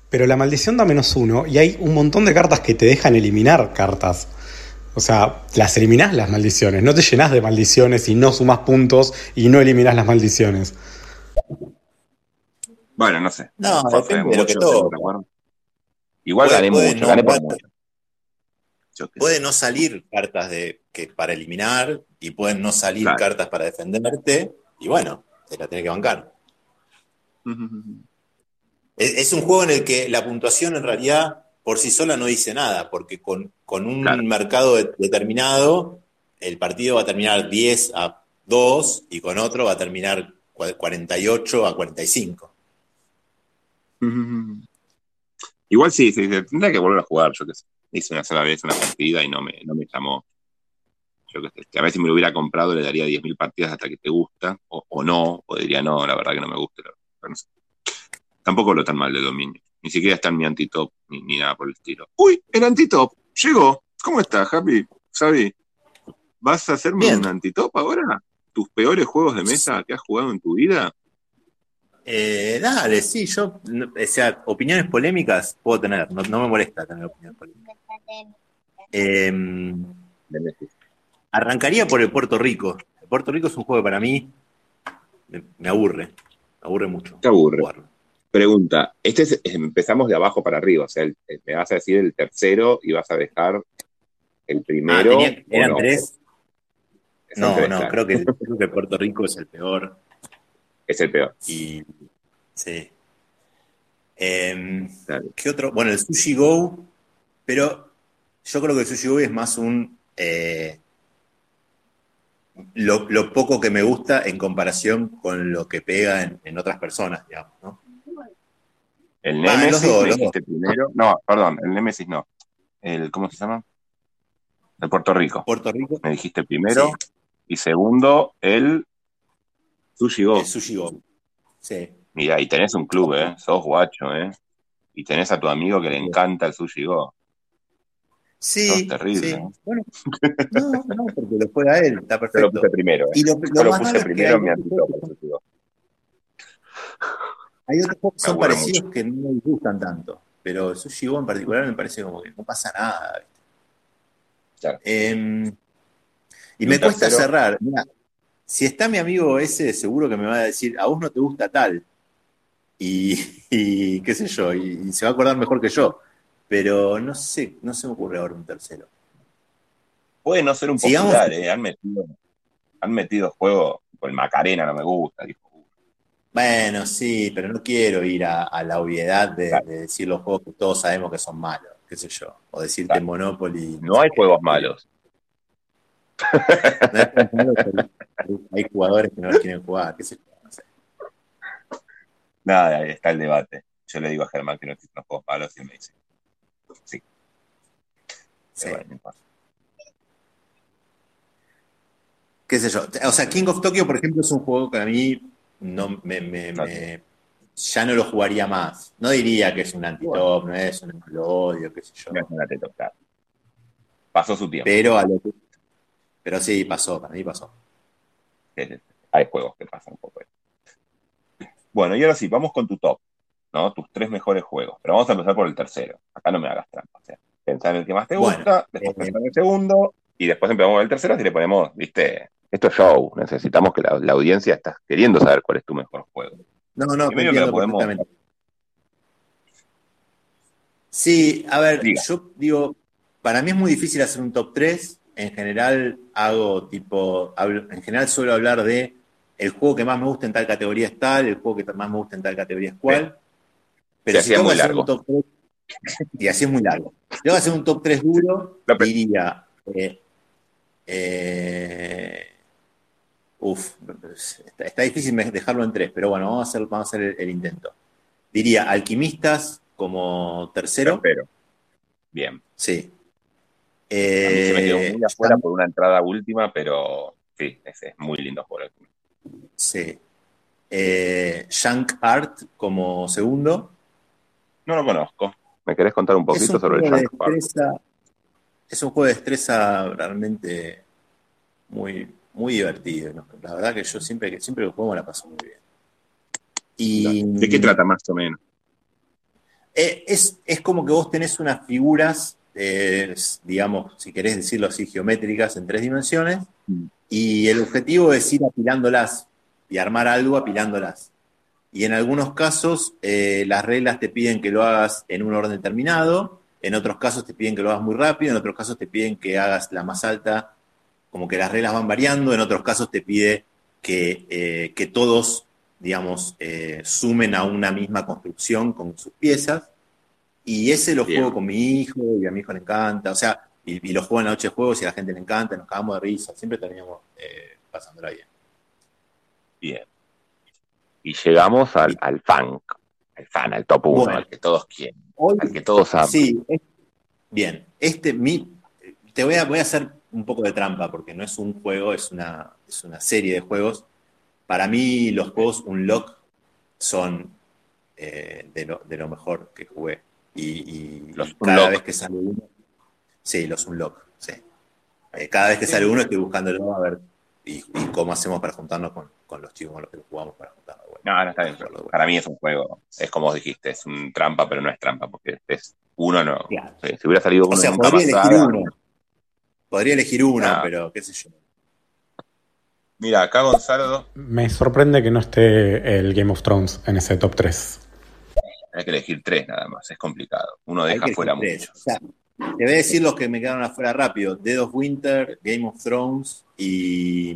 [SPEAKER 5] Pero la maldición da menos uno y hay un montón de cartas que te dejan eliminar cartas. O sea, las eliminás las maldiciones, no te llenás de maldiciones y no sumas puntos y no eliminás las maldiciones.
[SPEAKER 1] Bueno, no sé.
[SPEAKER 2] No, depende de lo que
[SPEAKER 1] mucho. Igual
[SPEAKER 2] Puede-
[SPEAKER 1] gané
[SPEAKER 2] puede
[SPEAKER 1] mucho,
[SPEAKER 2] no-
[SPEAKER 1] gané por
[SPEAKER 2] puede-
[SPEAKER 1] mucho. Yo qué sé.
[SPEAKER 2] Pueden no salir cartas de, que, para eliminar y pueden no salir
[SPEAKER 1] Claro.
[SPEAKER 2] cartas para defenderte y bueno, te la tenés que bancar. Es, es un juego en el que la puntuación en realidad por sí sola no dice nada, porque con, con un
[SPEAKER 1] Claro.
[SPEAKER 2] mercado de- determinado el partido va a terminar 10 a 2 y con otro va a terminar cua- 48 a 45.
[SPEAKER 1] Igual sí, sí, sí, tendría que volver a jugar, yo qué sé. Hice una sola vez una partida y no me, no me llamó. Yo qué sé, que a si me lo hubiera comprado le daría 10.000 partidas hasta que te gusta, o, o no, o diría no, la verdad que no me gusta. pero no sé. Tampoco lo tan mal de dominio. Ni siquiera está en mi antitop, ni, ni nada por el estilo. ¡Uy! El antitop, llegó. ¿Cómo estás, Happy? Xavi, ¿vas a hacerme
[SPEAKER 2] Bien.
[SPEAKER 1] un antitop ahora? ¿Tus peores juegos de mesa que has jugado en tu vida?
[SPEAKER 2] Eh, dale, sí, yo, no- o sea, opiniones polémicas puedo tener, no, no me molesta tener opiniones polémicas. Eh,
[SPEAKER 1] Messi.
[SPEAKER 2] arrancaría por el Puerto Rico. El Puerto Rico es un juego que para mí me, me aburre, me aburre mucho.
[SPEAKER 1] Te aburre.
[SPEAKER 2] jugarlo.
[SPEAKER 1] Pregunta, este es- empezamos de abajo para arriba, o sea, el- el- me vas a decir el tercero y vas a dejar el
[SPEAKER 2] Ah,
[SPEAKER 1] primero.
[SPEAKER 2] tenía-
[SPEAKER 1] ¿o
[SPEAKER 2] eran
[SPEAKER 1] no?
[SPEAKER 2] tres. No, no, creo que, creo que Puerto Rico es el peor.
[SPEAKER 1] Es el peor.
[SPEAKER 2] Y sí. Em. ¿Qué otro? Bueno, el Sushi Go Pero yo creo que el Sushi Boy es más un. eh, lo, lo poco que me gusta en comparación con lo que pega en, en otras personas, digamos, ¿no?
[SPEAKER 1] El Nemesis
[SPEAKER 2] los
[SPEAKER 1] dijiste primero. No, perdón, el Nemesis no. El, ¿Cómo se llama? De Puerto Rico.
[SPEAKER 2] Puerto Rico,
[SPEAKER 1] Me dijiste primero. Y segundo, el Sushi Go.
[SPEAKER 2] el Sushi Boy. Sí.
[SPEAKER 1] Mira, y tenés un club, ¿eh? Sos guacho, ¿eh? Y tenés a tu amigo que le encanta el Sushi Go.
[SPEAKER 2] Sí,
[SPEAKER 1] Sos terrible,
[SPEAKER 2] sí.
[SPEAKER 1] ¿no?
[SPEAKER 2] Bueno, no, no, porque lo juega él, está
[SPEAKER 1] Yo lo
[SPEAKER 2] perfecto.
[SPEAKER 1] puse primero, ¿eh?
[SPEAKER 2] Y lo,
[SPEAKER 1] Yo puse primero en mi para el Sushi Go.
[SPEAKER 2] Hay otros juegos que
[SPEAKER 1] Me
[SPEAKER 2] son parecidos que no me gustan tanto, pero Sushi Go en particular me parece como que no pasa nada. ¿viste?
[SPEAKER 1] Claro.
[SPEAKER 2] Em, y
[SPEAKER 1] Y
[SPEAKER 2] me cuesta
[SPEAKER 1] tercero.
[SPEAKER 2] cerrar. Mira, si está mi amigo ese, seguro que me va a decir, a vos no te gusta tal. Y, y qué sé yo, y, y se va a acordar mejor que yo. Pero no sé, no se me ocurre ahora un tercero.
[SPEAKER 1] Puede no ser un popular, ¿eh? Han metido, han metido juegos. El Macarena no me gusta, dijo.
[SPEAKER 2] Bueno, sí, pero no quiero ir a, a la obviedad de,
[SPEAKER 1] Claro.
[SPEAKER 2] de decir los juegos que todos sabemos que son malos, qué sé yo. O decirte
[SPEAKER 1] Claro.
[SPEAKER 2] Monopoly.
[SPEAKER 1] No hay juegos malos.
[SPEAKER 2] No hay juegos malos, pero hay jugadores que no los quieren jugar, qué sé yo. no sé.
[SPEAKER 1] Nada, ahí está el debate. Yo le digo a Germán que no existen los juegos malos y él me dice. Sí,
[SPEAKER 2] Sí.
[SPEAKER 1] bueno,
[SPEAKER 2] qué sé yo. O sea, King of Tokyo, por ejemplo, es un juego que a mí no me, me- me- ya no lo jugaría más. No diría que es un antitop, no es un lo odio, qué sé yo.
[SPEAKER 1] No es una teta, claro. Pasó su tiempo.
[SPEAKER 2] Pero a lo que- pero sí, pasó, para mí pasó.
[SPEAKER 1] Hay juegos que pasan un poco. Bueno, y ahora sí, vamos con tu top, ¿no? Tus tres mejores juegos. Pero vamos a empezar por el tercero. Acá no me hagas trampa. O sea, pensá en el que más te
[SPEAKER 2] Bueno,
[SPEAKER 1] gusta, después
[SPEAKER 2] eh,
[SPEAKER 1] pensá en el segundo, y después empezamos con el tercero y le ponemos, viste, esto es show. Necesitamos que la, la audiencia está queriendo saber cuál es tu mejor juego.
[SPEAKER 2] No, no,
[SPEAKER 1] que lo podemos-.
[SPEAKER 2] Sí, a ver,
[SPEAKER 1] Diga.
[SPEAKER 2] yo digo, para mí es muy difícil hacer un top 3. En general hago tipo, hablo- en general suelo hablar de el juego que más me gusta en tal categoría es tal, el juego que más me gusta en tal categoría es cual. Pero si tengo que hacer
[SPEAKER 1] largo.
[SPEAKER 2] un top 3, y así es muy largo. Si tengo que hacer un top 3 duro,
[SPEAKER 1] No, pero-
[SPEAKER 2] diría, eh, eh, uf, está, está difícil dejarlo en tres, pero bueno, vamos a hacer, vamos a hacer el, el intento. Diría Alquimistas como tercero.
[SPEAKER 1] Tercero. Bien.
[SPEAKER 2] Sí.
[SPEAKER 1] A mí se me quedó
[SPEAKER 2] Eh,
[SPEAKER 1] muy afuera por una entrada última, pero sí, ese es muy lindo juego.
[SPEAKER 2] sí. Eh, Shank Art como segundo.
[SPEAKER 1] No lo conozco. ¿Me querés contar un
[SPEAKER 2] Es
[SPEAKER 1] poquito
[SPEAKER 2] un,
[SPEAKER 1] sobre el Shank
[SPEAKER 2] destreza, es un juego de destreza realmente muy, muy divertido. ¿no? La verdad que yo siempre que siempre que juego me la paso muy bien. Y,
[SPEAKER 1] ¿De qué trata más o menos?
[SPEAKER 2] Eh, es, es como que vos tenés unas figuras, eh, digamos, si querés decirlo así, geométricas en tres dimensiones,
[SPEAKER 1] Mm.
[SPEAKER 2] y el objetivo es ir apilándolas y armar algo apilándolas. Y en algunos casos eh, las reglas te piden que lo hagas en un orden determinado, en otros casos te piden que lo hagas muy rápido, en otros casos te piden que hagas la más alta, como que las reglas van variando, en otros casos te pide que, eh, que todos, digamos, eh, sumen a una misma construcción con sus piezas. Y ese lo
[SPEAKER 1] Bien.
[SPEAKER 2] juego con mi hijo y a mi hijo le encanta, o sea, y, y lo juego en la noche de juegos y a la gente le encanta, nos cagamos de risa, siempre terminamos eh, pasándola bien.
[SPEAKER 1] Bien. Y llegamos al, al funk, al fan, al top 1,
[SPEAKER 2] Bueno.
[SPEAKER 1] al que todos quieren,
[SPEAKER 2] Hoy,
[SPEAKER 1] al que todos aman.
[SPEAKER 2] Sí, es- bien. Este, mi, te voy a, voy a hacer un poco de trampa porque no es un juego, es una, es una serie de juegos. Para mí, los juegos Unlock son eh, de, lo, de lo mejor que jugué. Y, y-
[SPEAKER 1] Los
[SPEAKER 2] cada
[SPEAKER 1] Unlock.
[SPEAKER 2] vez que sale uno. Sí, los Unlock, sí. Eh, cada vez que sale uno estoy buscándolo a ver y, y cómo hacemos para juntarnos con, con los chicos con los que jugamos para juntarnos. Bueno,
[SPEAKER 1] No, no está bien.
[SPEAKER 2] Bueno.
[SPEAKER 1] Para mí es un juego, es como vos dijiste, es un trampa, pero no es trampa, porque es uno no.
[SPEAKER 2] Claro.
[SPEAKER 1] Si hubiera salido uno
[SPEAKER 2] O sea,
[SPEAKER 1] nunca
[SPEAKER 2] uno. Podría elegir uno,
[SPEAKER 1] Ah.
[SPEAKER 2] pero qué sé yo.
[SPEAKER 1] Mira, acá Gonzalo,
[SPEAKER 5] Me sorprende que no esté el Game of Thrones en ese top 3.
[SPEAKER 1] hay que elegir tres nada más, es complicado. Uno deja fuera mucho.
[SPEAKER 2] O sea, te voy a decir los que me quedaron afuera rápido. Dead of Winter, Game of Thrones y...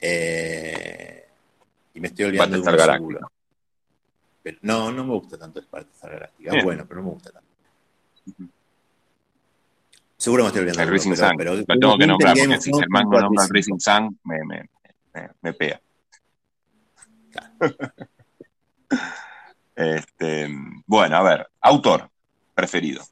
[SPEAKER 2] eh, y me estoy olvidando de uno
[SPEAKER 1] Battlestar
[SPEAKER 2] seguro. Pero, no, no me gusta tanto Battlestar Galáctica. Bueno, pero no me gusta tanto. Seguro me estoy olvidando.
[SPEAKER 1] El Rising
[SPEAKER 2] pero-
[SPEAKER 1] Sun.
[SPEAKER 2] pero-
[SPEAKER 1] Lo tengo que nombrar porque si man no nombra el Rising. Sun, me, me, me, me pega. Este, bueno, a ver, autor preferido.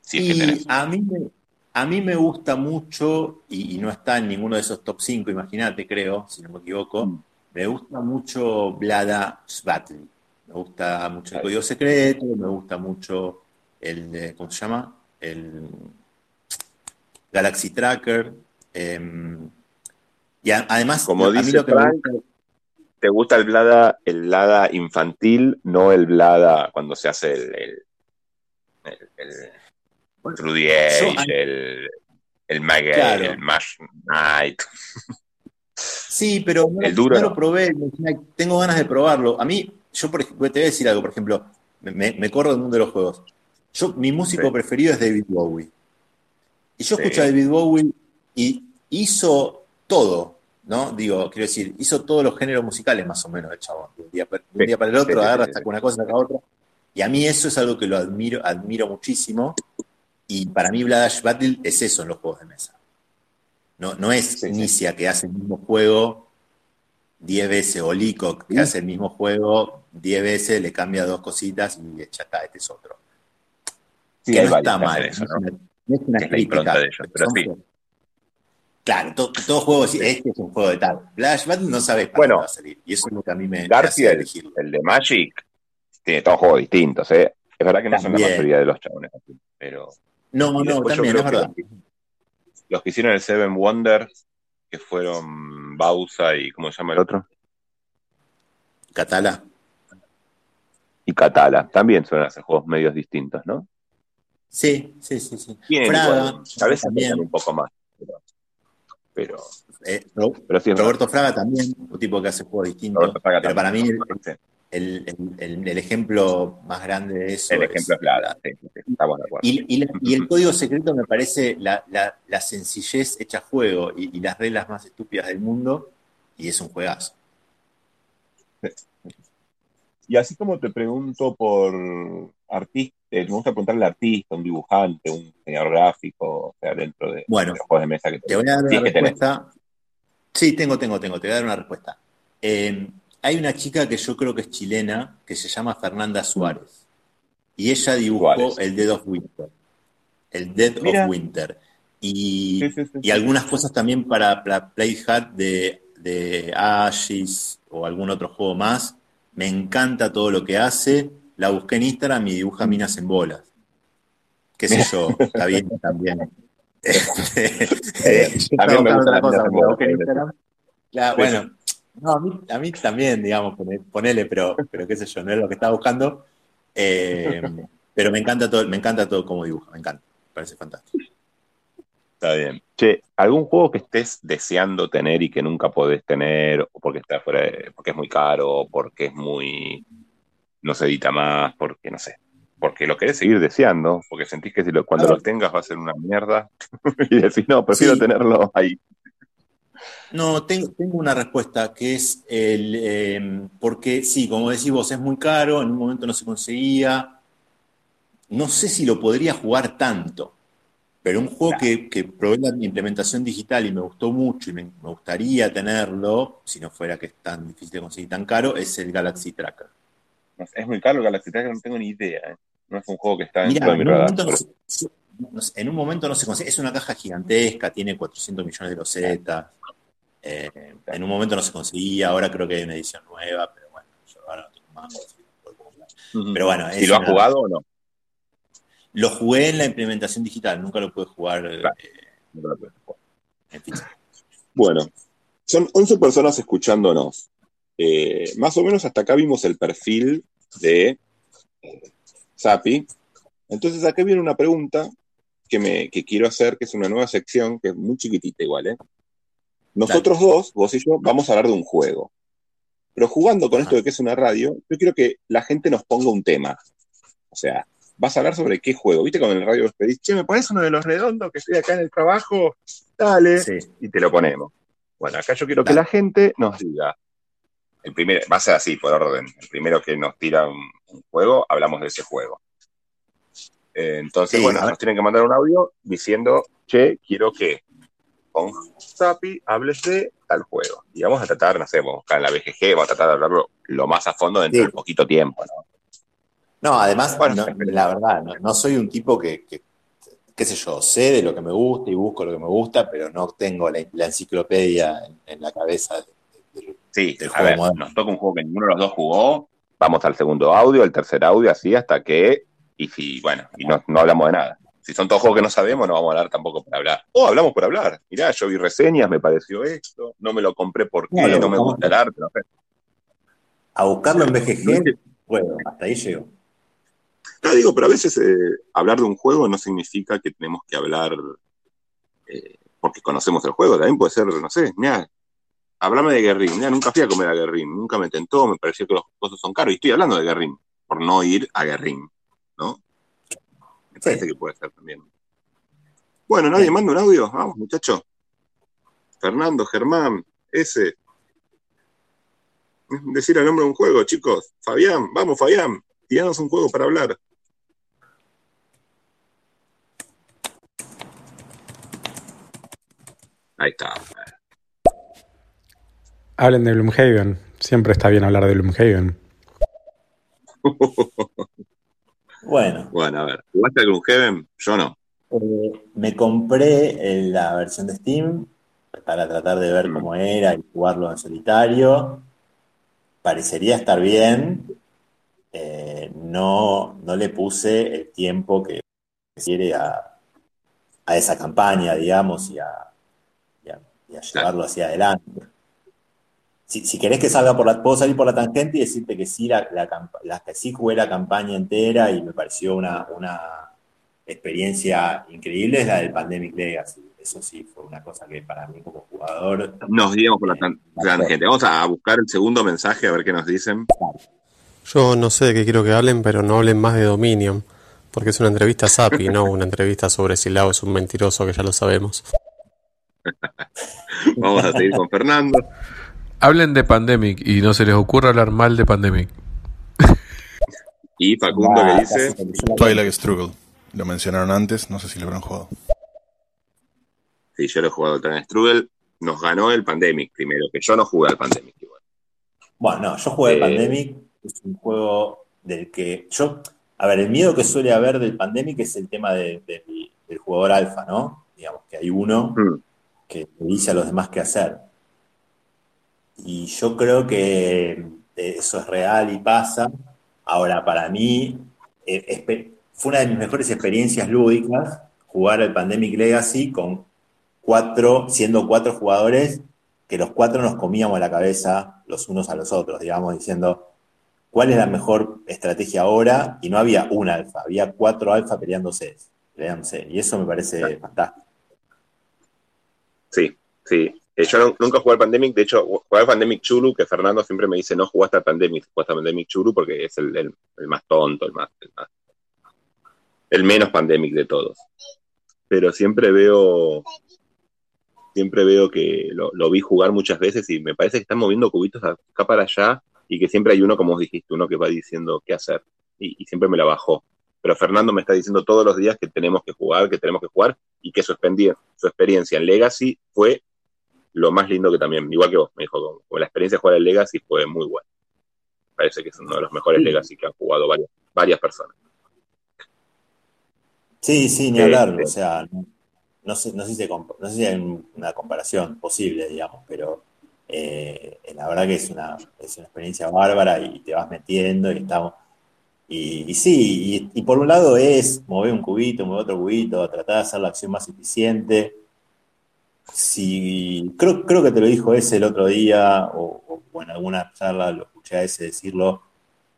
[SPEAKER 1] Si es que
[SPEAKER 2] Y
[SPEAKER 1] tenés.
[SPEAKER 2] a mí, me, a mí me gusta mucho, y, y no está en ninguno de esos top 5, imagínate, creo, si no me equivoco,
[SPEAKER 1] Mm.
[SPEAKER 2] me gusta mucho Blada Battle. Me gusta mucho el código secreto, me gusta mucho el, ¿cómo se llama? El Galaxy Tracker. em, y a- además,
[SPEAKER 1] Como
[SPEAKER 2] a mí
[SPEAKER 1] dice
[SPEAKER 2] lo que me
[SPEAKER 1] Frank,
[SPEAKER 2] gusta-
[SPEAKER 1] ¿Te gusta el Blada, el Blada infantil, no el Blada cuando se hace el, el, el, el el, el
[SPEAKER 2] Claro.
[SPEAKER 1] el Mash Knight?
[SPEAKER 2] Sí, pero no,
[SPEAKER 1] El duro
[SPEAKER 2] no lo probé, tengo ganas de probarlo. A mí, yo por ejemplo, te voy a decir algo, por ejemplo, me, me corro del mundo de los juegos. Yo, mi músico
[SPEAKER 1] Sí.
[SPEAKER 2] preferido es David Bowie. Y yo
[SPEAKER 1] Sí.
[SPEAKER 2] escucho a David Bowie y hizo todo, ¿no? Digo, quiero decir, hizo todos los géneros musicales más o menos el chabón. De un día, para- de un
[SPEAKER 1] Sí.
[SPEAKER 2] día para el otro, agarra, saca
[SPEAKER 1] sí.
[SPEAKER 2] una cosa, saca otra. Y a mí eso es algo que lo admiro, admiro muchísimo. Y para mí Bladash Battle es eso en los juegos de mesa. No, no es
[SPEAKER 1] Sí.
[SPEAKER 2] Inicia que hace el mismo juego 10 veces, o Leacock que hace el mismo juego 10 veces, le cambia dos cositas y ya está, este es otro.
[SPEAKER 1] Sí,
[SPEAKER 2] que no está mal,
[SPEAKER 1] eso,
[SPEAKER 2] no,
[SPEAKER 1] ¿no?
[SPEAKER 2] es una,
[SPEAKER 1] Que es de ellos, pero sí.
[SPEAKER 2] Claro, to- todo juego, este es un juego de tal. Bladash Battle no sabes para
[SPEAKER 1] Bueno,
[SPEAKER 2] dónde va a salir. Y eso es lo que a mí me,
[SPEAKER 1] García, el, el de Magic, tiene todos juegos distintos, ¿eh? Es verdad que no son la mayoría de los chabones pero...
[SPEAKER 2] No, no, también, es verdad.
[SPEAKER 1] los que- Los que hicieron el Seven Wonders, que fueron Bausa y ¿cómo se llama el otro?
[SPEAKER 2] Catala.
[SPEAKER 1] Y Catala, también suelen hacer juegos medios distintos, ¿no?
[SPEAKER 2] Sí, sí, sí, sí.
[SPEAKER 1] Tienen
[SPEAKER 2] Fraga,
[SPEAKER 1] a veces
[SPEAKER 2] también.
[SPEAKER 1] un poco más, pero, pero,
[SPEAKER 2] Eh,
[SPEAKER 1] pero sí
[SPEAKER 2] Roberto Fraga también, un tipo que hace juegos distintos.
[SPEAKER 1] Roberto Fraga
[SPEAKER 2] pero
[SPEAKER 1] también.
[SPEAKER 2] para mí el,
[SPEAKER 1] Sí,
[SPEAKER 2] el- el- el- el ejemplo más grande de eso
[SPEAKER 1] el ejemplo es Blada, sí, sí, de acuerdo.
[SPEAKER 2] Y, y la- y el código secreto me parece la, la- la sencillez hecha juego y, y las reglas más estúpidas del mundo, y es un juegazo.
[SPEAKER 1] Y así como te pregunto por artista, me gusta preguntarle al artista, un dibujante, un diseñador gráfico, o sea, dentro de,
[SPEAKER 2] Bueno,
[SPEAKER 1] de los juegos de mesa que
[SPEAKER 2] Te voy a dar una respuesta. Sí, tengo, tengo, tengo, te voy a dar una respuesta. Eh, hay una chica que yo creo que es chilena, que se llama Fernanda Suárez, y ella dibujó
[SPEAKER 1] Suárez.
[SPEAKER 2] el Dead of Winter. El Dead
[SPEAKER 1] Mira.
[SPEAKER 2] of Winter. Y,
[SPEAKER 1] Sí, sí, sí,
[SPEAKER 2] y algunas cosas también para, para Playhat de, de Ashes o algún otro juego más. Me encanta todo lo que hace. La busqué en Instagram y dibuja minas en bolas. Qué sé yo, está bien también. Eh. Claro,
[SPEAKER 1] Sí,
[SPEAKER 2] bueno, no, a, mí, a mí también, digamos, pone- ponele, pero, pero qué sé yo, no es lo que estaba buscando. Eh, pero me encanta todo, me encanta todo como dibuja, me encanta, me parece fantástico.
[SPEAKER 1] Está bien. Che, ¿algún juego que estés deseando tener y que nunca podés tener, o porque está fuera de- porque es muy caro, o porque es muy no se edita más, porque no sé, porque lo querés seguir deseando, porque sentís que si lo, cuando lo tengas va a ser una mierda, y decís, no, prefiero
[SPEAKER 2] Sí.
[SPEAKER 1] tenerlo ahí.
[SPEAKER 2] No, tengo, tengo una respuesta que es el, eh, porque sí, como decís vos, es muy caro, en un momento no se conseguía. No sé si lo podría jugar tanto, pero un juego que, que probé la implementación digital y me gustó mucho y me, me gustaría tenerlo, si no fuera que es tan difícil de conseguir tan caro, es el Galaxy Tracker.
[SPEAKER 1] No sé, Es muy caro Galaxy Tracker, no tengo ni idea. ¿eh? No es un juego que está dentro
[SPEAKER 2] Mira,
[SPEAKER 1] de mi
[SPEAKER 2] en un,
[SPEAKER 1] radar.
[SPEAKER 2] no en un momento no se consigue. Es una caja gigantesca, tiene 400 millones de losetas. Eh, en un momento no se conseguía, ahora creo que hay una edición nueva, pero bueno, yo ahora no tengo.
[SPEAKER 1] Ujú.
[SPEAKER 2] Pero bueno,
[SPEAKER 1] ¿Y lo has
[SPEAKER 2] una-
[SPEAKER 1] jugado o no?
[SPEAKER 2] Lo jugué en la implementación digital, nunca lo pude jugar eh,
[SPEAKER 1] Claro.
[SPEAKER 2] En.
[SPEAKER 1] Bueno, son 11 personas escuchándonos. Eh, más o menos hasta acá vimos el perfil de eh, Sapi. Entonces acá viene una pregunta que, me, que quiero hacer, que es una nueva sección, que es muy chiquitita igual, ¿eh? Nosotros dos, vos y yo, vamos a hablar de un juego. Pero jugando con esto de que es una radio, yo quiero que la gente nos ponga un tema. O sea, vas a hablar sobre qué juego. ¿Viste cuando en el radio vos pedís, che, ¿me pones uno de los redondos que estoy acá en el trabajo? Dale
[SPEAKER 2] Sí.
[SPEAKER 1] y te lo ponemos. Bueno, acá yo quiero que la gente nos diga. El primero, va a ser así, por orden. El primero que nos tira un, un juego, hablamos de ese juego. Eh, entonces, bueno, nos tienen que mandar un audio diciendo, che, quiero que con Sapi hables de tal juego. Y vamos a tratar, no sé, vamos a buscar en la BGG, vamos a tratar de hablarlo lo más a fondo dentro de poquito tiempo, ¿no?
[SPEAKER 2] No, además, la verdad, no, soy un tipo que, qué sé yo, sé de lo que me gusta y busco lo que me gusta, pero no tengo la, enciclopedia en, la cabeza
[SPEAKER 1] sí, a ver, nos toca un juego que ninguno de los dos jugó, vamos al segundo audio, al tercer audio, así hasta que, y si, bueno, y no, no hablamos de nada. Si son todos juegos que no sabemos, no vamos a hablar tampoco por hablar. O hablamos por hablar. Mirá, yo vi reseñas, me pareció esto, no me lo compré porque no, me gusta el arte. No
[SPEAKER 2] A buscarlo en BGG, bueno, hasta ahí llego.
[SPEAKER 1] No digo, pero a veces eh, hablar de un juego no significa que tenemos que hablar eh, porque conocemos el juego. También puede ser, no sé, mira, hablame de Guerrín. Mira, nunca fui a comer a Guerrín, nunca me tentó, me pareció que los costos son caros. Y estoy hablando de Guerrín, por no ir a Guerrín, ¿no? Me parece que puede ser también. Bueno, nadie manda un audio. Vamos, muchacho. Fernando, Germán, ese. Decir el nombre de un juego, chicos. Fabián, vamos, Fabián. Tiranos un juego para hablar. Ahí está.
[SPEAKER 5] Hablen de Bloomhaven. Siempre está bien hablar de Bloomhaven.
[SPEAKER 2] bueno.
[SPEAKER 1] Bueno, a ver. ¿Jugaste a Gloomhaven? Yo no.
[SPEAKER 2] Eh, me compré la versión de Steam para tratar de ver mm. cómo era y jugarlo en solitario. Parecería estar bien. Eh, no, no le puse el tiempo que quiere a, a esa campaña, digamos, y a, llevarlo hacia adelante. Si, si, querés que salga por la, puedo salir por la tangente y decirte que sí, la, la, que sí jugué la campaña entera y me pareció una, una experiencia increíble es la del Pandemic Legacy. Eso sí fue una cosa que para mí como jugador.
[SPEAKER 1] Nos guiamos por la tangente. Vamos a buscar el segundo mensaje a ver qué nos dicen.
[SPEAKER 6] Yo no sé de qué quiero que hablen, pero no hablen más de Dominion, porque es una entrevista a Sapi, no una entrevista sobre si Lao es un mentiroso, que ya lo sabemos.
[SPEAKER 1] Vamos a seguir con Fernando.
[SPEAKER 4] Hablen de Pandemic y no se les ocurra hablar mal de Pandemic.
[SPEAKER 1] y Facundo le dice
[SPEAKER 7] Twilight Struggle. Lo mencionaron antes, no sé si lo habrán jugado.
[SPEAKER 1] Sí, yo lo he jugado Twilight Struggle. Nos ganó el Pandemic primero, que yo no jugué al Pandemic igual.
[SPEAKER 2] Bueno, no, yo jugué al eh, Pandemic, es un juego del que yo, a ver, el miedo que suele haber del Pandemic es el tema del jugador alfa, ¿no? Digamos que hay uno mm. que dice a los demás qué hacer. Y yo creo que eso es real y pasa. Ahora, para mí, eh, fue una de mis mejores experiencias lúdicas jugar al Pandemic Legacy con cuatro, siendo cuatro jugadores, que los cuatro nos comíamos la cabeza los unos a los otros, digamos, diciendo cuál es la mejor estrategia ahora, y no había un alfa, había cuatro alfa peleándose, peleándose, y eso me parece fantástico.
[SPEAKER 1] Sí, sí. Eh, yo nunca jugué al Pandemic, de hecho, jugué al Pandemic Churu, que Fernando siempre me dice, no jugaste al Pandemic, jugaste al Pandemic Churu porque es el, más tonto, el más, el menos Pandemic de todos. Pero siempre veo, siempre veo que lo, vi jugar muchas veces y me parece que están moviendo cubitos acá para allá y que siempre hay uno, como dijiste, uno que va diciendo qué hacer y, siempre me la bajó. Pero Fernando me está diciendo todos los días que tenemos que jugar, que tenemos que jugar y que su, su experiencia en Legacy fue lo más lindo que también, igual que vos, me dijo, como, la experiencia de jugar el Legacy fue muy buena. Parece que es uno de los mejores Legacy que han jugado varias, varias personas.
[SPEAKER 2] Sí, sí, ni hablar, este, o sea, no, sé, no, sé si no sé si hay una comparación posible, digamos, pero eh, la verdad que es una, es una experiencia bárbara y te vas metiendo y estamos... Y, sí, y, por un lado es mover un cubito, mover otro cubito, tratar de hacer la acción más eficiente, si, creo, creo que te lo dijo ese el otro día, o, en alguna charla lo escuché a ese decirlo,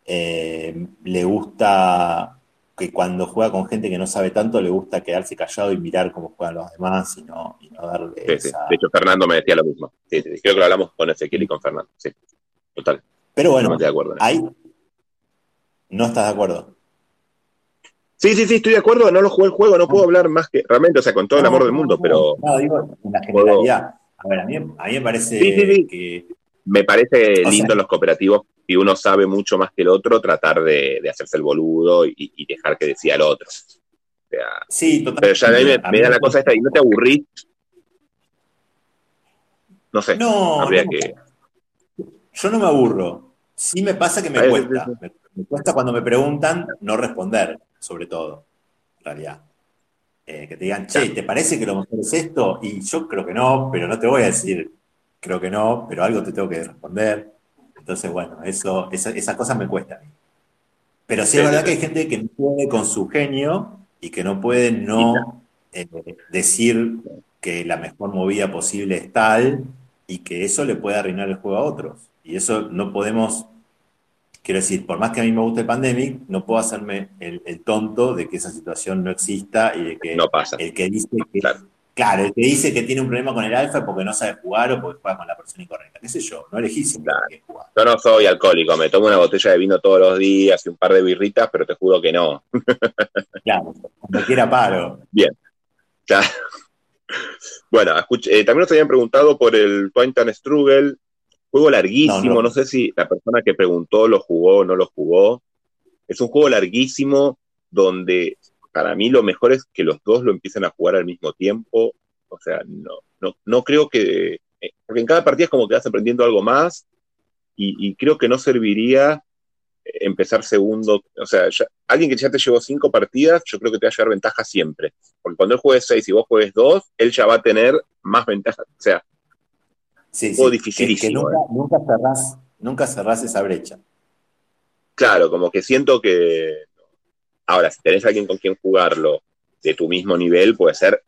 [SPEAKER 2] eh, le gusta que cuando juega con gente que no sabe tanto, le gusta quedarse callado y mirar cómo juegan los demás y no, y no darle.
[SPEAKER 1] De hecho, Fernando me decía lo mismo. creo que lo hablamos con Ezequiel y con Fernando. Sí, total.
[SPEAKER 2] Pero bueno, de acuerdo, ahí no estás de acuerdo.
[SPEAKER 1] Sí, sí, sí, estoy de acuerdo, no lo jugué el juego, no puedo hablar más que, realmente, o sea, con todo el amor del mundo, pero...
[SPEAKER 2] No, digo, en la generalidad. A ver, a mí, a mí me parece que...
[SPEAKER 1] Me parece lindo los cooperativos, si uno sabe mucho más que el otro, tratar de, hacerse el boludo y, dejar que decía el otro. sea,
[SPEAKER 2] Sí,
[SPEAKER 1] pero ya a mí me,
[SPEAKER 2] totalmente.
[SPEAKER 1] Da la cosa esta y no te aburrís. No sé,
[SPEAKER 2] No,
[SPEAKER 1] habría
[SPEAKER 2] no.
[SPEAKER 1] que.
[SPEAKER 2] Yo no me aburro. Sí me pasa que me
[SPEAKER 1] Ah, sí,
[SPEAKER 2] cuesta.
[SPEAKER 1] sí, sí.
[SPEAKER 2] Me, me cuesta cuando me preguntan no responder, sobre todo, en realidad. Eh, que te digan, che, ¿te parece que lo mejor es esto? Y yo creo que no, pero no te voy a decir, creo que no, pero algo te tengo que responder. Entonces, bueno, eso, esa- esas cosas me cuestan. Pero sí es verdad
[SPEAKER 1] sí,
[SPEAKER 2] que hay gente que no puede con su genio y que no puede no eh, decir que la mejor movida posible es tal y que eso le puede arruinar el juego a otros. Y eso no podemos, quiero decir, por más que a mí me guste el Pandemic, no puedo hacerme el, el tonto de que esa situación no exista y de que
[SPEAKER 1] No pasa.
[SPEAKER 2] el que dice que,
[SPEAKER 1] Claro.
[SPEAKER 2] claro, el que dice que tiene un problema con el alfa es porque no sabe jugar o porque juega con la persona incorrecta. ¿Qué sé yo? No elegís siempre
[SPEAKER 1] Claro.
[SPEAKER 2] jugar.
[SPEAKER 1] Yo no soy alcohólico, me tomo una botella de vino todos los días y un par de birritas, pero te juro que no.
[SPEAKER 2] Claro, cuando quiera paro.
[SPEAKER 1] Ya. Bueno, escuch- eh, también nos habían preguntado por el Twintan Struggle, juego larguísimo,
[SPEAKER 2] No,
[SPEAKER 1] no,
[SPEAKER 2] no.
[SPEAKER 1] sé si la persona que preguntó lo jugó o no lo jugó. Es un juego larguísimo donde para mí lo mejor es que los dos lo empiecen a jugar al mismo tiempo. O sea, no, no, no creo que... eh, Porque en cada partida es como que vas aprendiendo algo más y, y creo que no serviría eh, empezar segundo. O sea, ya- alguien que ya te llevó cinco partidas, yo creo que te va a llevar ventaja siempre. Porque cuando él juegue seis y vos juegues dos, él ya va a tener más ventaja. O sea,
[SPEAKER 2] Sí, sí,
[SPEAKER 1] dificilísimo,
[SPEAKER 2] que- que nunca, nunca cerrás, nunca cerrás esa brecha.
[SPEAKER 1] claro, como que siento que. Ahora, si tenés alguien con quien jugarlo de tu mismo nivel, puede ser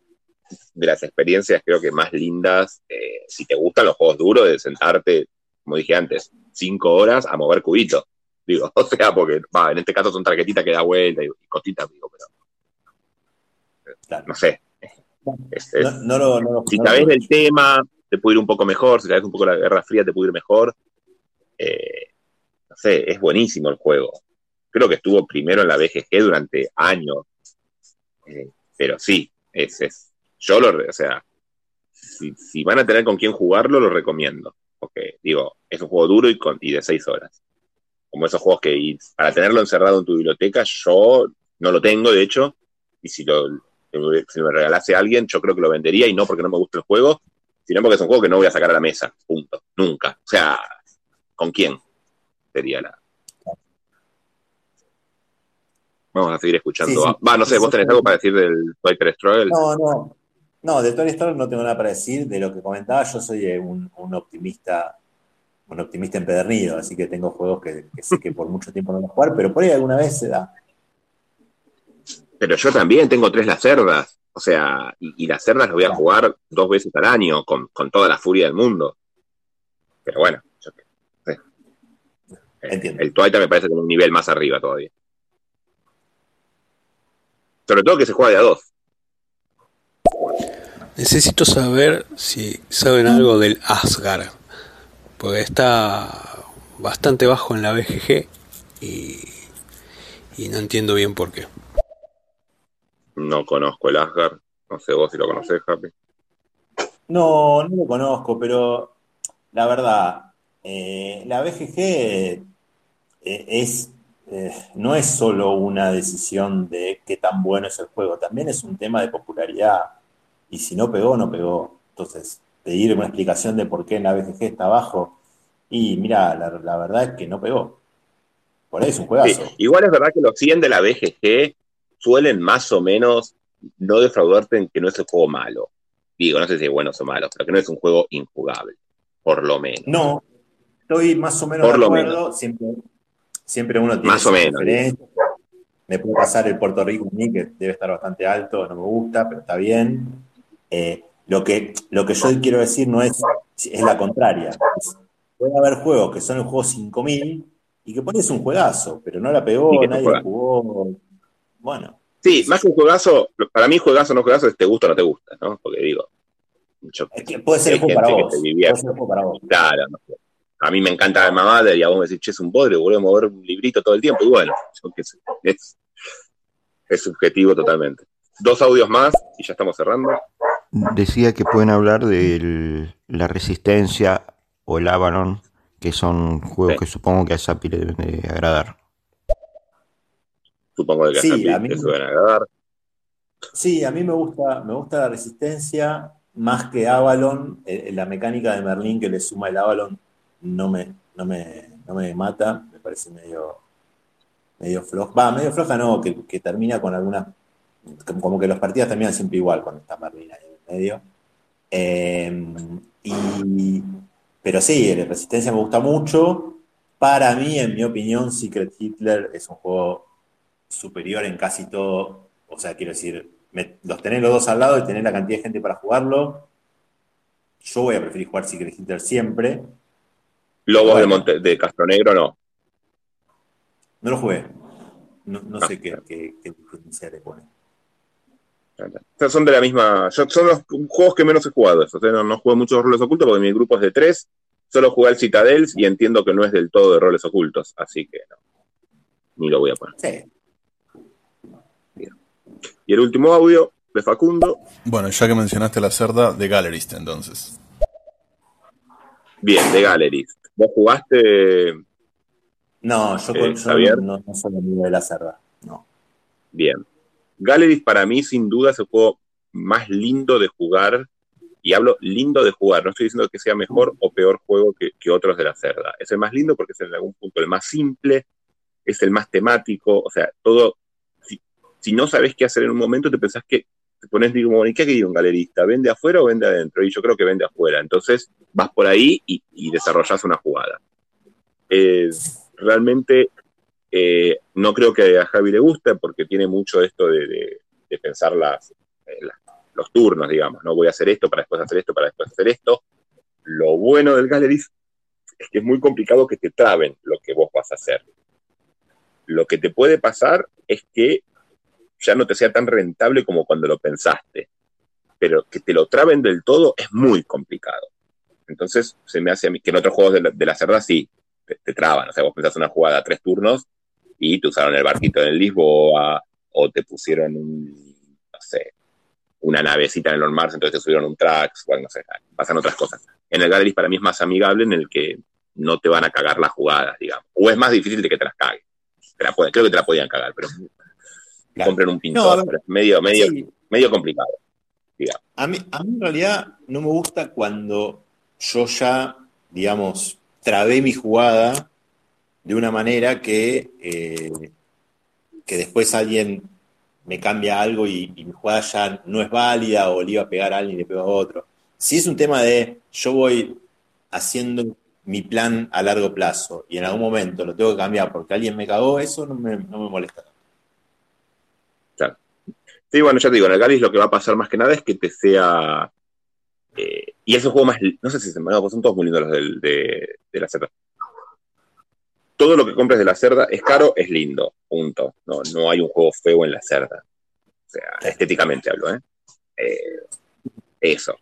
[SPEAKER 1] de las experiencias, creo que más lindas. eh, si te gustan los juegos duros, de sentarte, como dije antes, cinco horas a mover cubitos. Digo, o sea, porque va, en este caso son tarjetitas que da vuelta y, cositas, digo, pero
[SPEAKER 2] Claro.
[SPEAKER 1] no sé. Es- es-
[SPEAKER 2] No, no lo, no lo-
[SPEAKER 1] si sabes del tema, te puede ir un poco mejor. Si sabes un poco la Guerra Fría, te puede ir mejor. Eh, no sé, es buenísimo el juego. Creo que estuvo primero en la BGG durante años. Eh, pero sí, es, es. Yo lo. O sea, si, van a tener con quién jugarlo, lo recomiendo. Porque, digo, es un juego duro y, con, y de seis horas. Como esos juegos que para tenerlo encerrado en tu biblioteca, yo no lo tengo, de hecho. Y si lo, si me regalase a alguien, yo creo que lo vendería y no porque no me gusta el juego, sino porque es un juego que no voy a sacar a la mesa, punto, nunca. O sea, ¿con quién? Sería la... Vamos a seguir escuchando.
[SPEAKER 2] Sí, sí.
[SPEAKER 1] Va, no sé, vos tenés algo para decir del Fighter Struggle.
[SPEAKER 2] No, no. No, de Toy Story no tengo nada para decir. De lo que comentaba, yo soy eh, un, un optimista, un optimista empedernido, así que tengo juegos que, que sé que por mucho tiempo no voy a jugar, pero por ahí alguna vez se da.
[SPEAKER 1] Pero yo también tengo tres las cerdas. O sea, y, y las cerdas las voy a
[SPEAKER 2] Claro.
[SPEAKER 1] jugar dos veces al año con, con toda la furia del mundo. Pero bueno, yo qué sé. Eh,
[SPEAKER 2] Entiendo.
[SPEAKER 1] El Twilight me parece como un nivel más arriba todavía. Sobre todo que se juega de a dos.
[SPEAKER 8] Necesito saber si saben algo del Asgard, porque está bastante bajo en la BGG y, y no entiendo bien por qué.
[SPEAKER 1] No conozco el Asgard. No sé vos si lo conocés, Happy.
[SPEAKER 2] No, no lo conozco, pero la verdad, eh, la BGG eh, es, eh, no es solo una decisión de qué tan bueno es el juego, también es un tema de popularidad. Y si no pegó, no pegó. Entonces, pedir una explicación de por qué en la BGG está abajo, y mira, la, la verdad es que no pegó. Por ahí es un
[SPEAKER 1] Sí,
[SPEAKER 2] juegazo.
[SPEAKER 1] igual es verdad que los 100 de la BGG suelen más o menos no defraudarte en que no es un juego malo. Digo, no sé si es bueno o malo, pero que no es un juego injugable, por lo menos.
[SPEAKER 2] No, estoy más o menos
[SPEAKER 1] Por
[SPEAKER 2] de
[SPEAKER 1] lo
[SPEAKER 2] acuerdo. Siempre, siempre uno tiene
[SPEAKER 1] Más o menos.
[SPEAKER 2] Me puede pasar el Puerto Rico a mí, que debe estar bastante alto, no me gusta, pero está bien. Eh, lo, que, lo que yo quiero decir no es, es la contraria. Es- puede haber juegos que son el juego 5000 y que pones un juegazo, pero no la pegó, nadie jugó. Bueno,
[SPEAKER 1] Sí, más que un juegazo, para mí juegazo o no juegazo es te gusta o no te gusta, ¿no? Porque digo, yo,
[SPEAKER 2] es que puede ser el juego para vos.
[SPEAKER 1] se divierte.
[SPEAKER 2] Puede ser el juego para vos.
[SPEAKER 1] claro, no sé. A mí me encanta el Mother y a vos me decís, che, es un bodre, boludo, mover un librito todo el tiempo. Y bueno, yo qué sé, es, es subjetivo totalmente. Dos audios más y ya estamos cerrando.
[SPEAKER 9] Decía que pueden hablar de la Resistencia o el Avalon, que son juegos
[SPEAKER 1] Sí.
[SPEAKER 9] que supongo que a Sapi le deben de agradar.
[SPEAKER 1] Supongo que
[SPEAKER 2] Sí,
[SPEAKER 1] a
[SPEAKER 2] mí-
[SPEAKER 1] te suelen agradar.
[SPEAKER 2] Sí, a mí me gusta, me gusta la resistencia más que Avalon. Eh, la mecánica de Merlín que le suma el Avalon no me, no me, no me mata, me parece medio, medio floja. Va, medio floja no, que, que termina con algunas. Como que los partidos terminan siempre igual cuando está Merlín ahí en el medio. Eh, y, pero sí, la Resistencia me gusta mucho. Para mí, en mi opinión, Secret Hitler es un juego superior en casi todo. O sea, quiero decir, los tener los dos al lado y tener la cantidad de gente para jugarlo. Yo voy a preferir jugar Secret Hitler siempre.
[SPEAKER 1] Lobos de, Monte, de Castro Negro no.
[SPEAKER 2] No lo jugué. No, no sé qué, qué, qué diferencia le pone.
[SPEAKER 1] Son de la misma. Son los juegos que menos he jugado. no, no juego muchos roles ocultos porque mi grupo es de tres. Solo jugué al Citadels y entiendo que no es del todo de roles ocultos. Así que no. Ni lo voy a poner. Sí. Y el último audio de Facundo.
[SPEAKER 7] Bueno, ya que mencionaste la cerda, de Gallerist entonces.
[SPEAKER 1] Bien, de Gallerist. ¿Vos jugaste?
[SPEAKER 2] No, yo, eh, no, no soy amigo de la cerda. No.
[SPEAKER 1] Bien. Galleries para mí, sin duda, es el juego más lindo de jugar. Y hablo lindo de jugar, no estoy diciendo que sea mejor o peor juego que, otros de la cerda. Es el más lindo porque es en algún punto el más simple, es el más temático, o sea, todo. Si, no sabes qué hacer en un momento, te pensás que te pones, digo, ¿y qué ha un galerista? ¿Vende afuera o vende adentro? Y yo creo que vende afuera. Entonces vas por ahí y, desarrollas una jugada. realmente eh, no creo que a Javi le guste porque tiene mucho esto de, pensar eh, los turnos, digamos. No voy a hacer esto para después hacer esto, para después hacer esto. Lo bueno del Galleries es que es muy complicado que te traben lo que vos vas a hacer. Lo que te puede pasar es que ya no te sea tan rentable como cuando lo pensaste. Pero que te lo traben del todo es muy complicado. Entonces, se me hace a mí que en otros juegos de la, cerda sí, te, traban. O sea, vos pensás una jugada a tres turnos y te usaron el barquito en Lisboa o te pusieron un, no sé, una navecita en el On Mars, entonces te subieron un Trax, bueno, no sé, pasan otras cosas. En el Gallery para mí es más amigable en el que no te van a cagar las jugadas, digamos. O es más difícil de que te las caguen. creo que te la podían cagar, pero compren un pintor, es medio, medio, medio complicado.
[SPEAKER 2] A mí, a mí en realidad no me gusta cuando yo ya, digamos, trabé mi jugada de una manera que, eh, que después alguien me cambia algo y, mi jugada ya no es válida o le iba a pegar a alguien y le pego a otro. Si es un tema de yo voy haciendo mi plan a largo plazo y en algún momento lo tengo que cambiar porque alguien me cagó, eso no me, molesta.
[SPEAKER 1] Sí, bueno, ya te digo, en el Galis lo que va a pasar más que nada es que te sea. Eh, y esos juegos más. No sé si se me pues son todos muy lindos los de, de la Z todo lo que compres de la cerda es caro, es lindo, punto. No, no hay un juego feo en la cerda. O sea, estéticamente hablo, ¿eh? eh eso.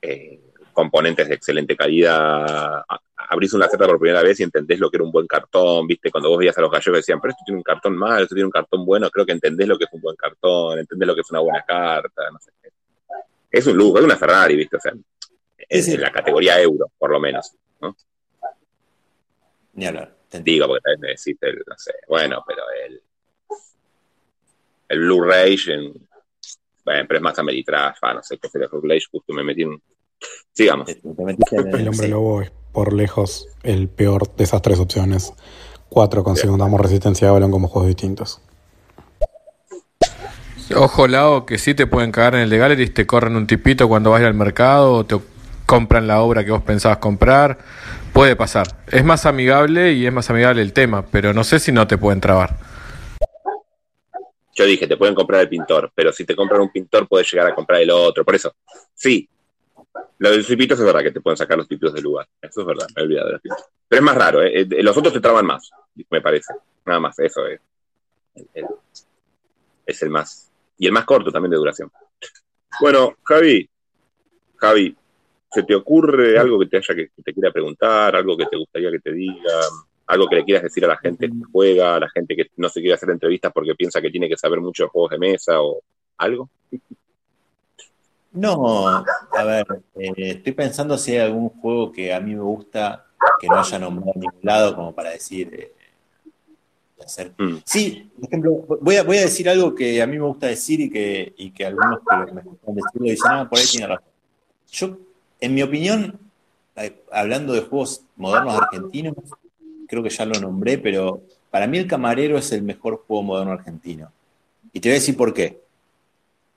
[SPEAKER 1] Eh, componentes de excelente calidad. Abrís una cerda por primera vez y entendés lo que era un buen cartón, ¿viste? Cuando vos veías a los gallegos decían, pero esto tiene un cartón malo, esto tiene un cartón bueno, creo que entendés lo que es un buen cartón, entendés lo que es una buena carta, no sé qué. Es un lujo, es una Ferrari, ¿viste? O sea, es en la categoría euro, por lo menos, ¿no?
[SPEAKER 2] Ni hablar.
[SPEAKER 1] Te digo, porque tal vez me decís, el, no sé, bueno, pero el, el Blu-ray, bueno, pero es más Ameritrash, no sé qué es el Blu-ray, justo me metí en... Sigamos.
[SPEAKER 5] El hombre lobo es por lejos el peor de esas tres opciones. Cuatro con segunda resistencia de balón como juegos distintos.
[SPEAKER 4] Ojo, Lao, que sí te pueden cagar en el de Gallery, te corren un tipito cuando vas al mercado, o te compran la obra que vos pensabas comprar. Puede pasar. Es más amigable y es más amigable el tema, pero no sé si no te pueden trabar.
[SPEAKER 1] Yo dije, te pueden comprar el pintor, pero si te compran un pintor puedes llegar a comprar el otro. Por eso, sí. Lo de los tipitos es verdad que te pueden sacar los títulos del lugar. Eso es verdad, me he olvidado de los Pero es más raro, ¿eh? Eh, los otros te traban más, me parece. Nada más, eso es. es el más. Y el más corto también de duración. Bueno, Javi, Javi, ¿Se te ocurre algo que te haya que, te quiera preguntar, algo que te gustaría que te diga, algo que le quieras decir a la gente que juega, a la gente que no se quiere hacer entrevistas porque piensa que tiene que saber mucho de juegos de mesa o algo?
[SPEAKER 2] No, a ver, eh, estoy pensando si hay algún juego que a mí me gusta que no haya nombrado en ningún lado como para decir, eh, hacer.
[SPEAKER 1] Mm.
[SPEAKER 2] Sí, por ejemplo, voy a, voy a decir algo que a mí me gusta decir y que, y que algunos que me escuchan decirlo dicen, ah, por ahí tiene razón. Yo, en mi opinión, eh, hablando de juegos modernos argentinos, creo que ya lo nombré, pero para mí el camarero es el mejor juego moderno argentino. Y te voy a decir por qué.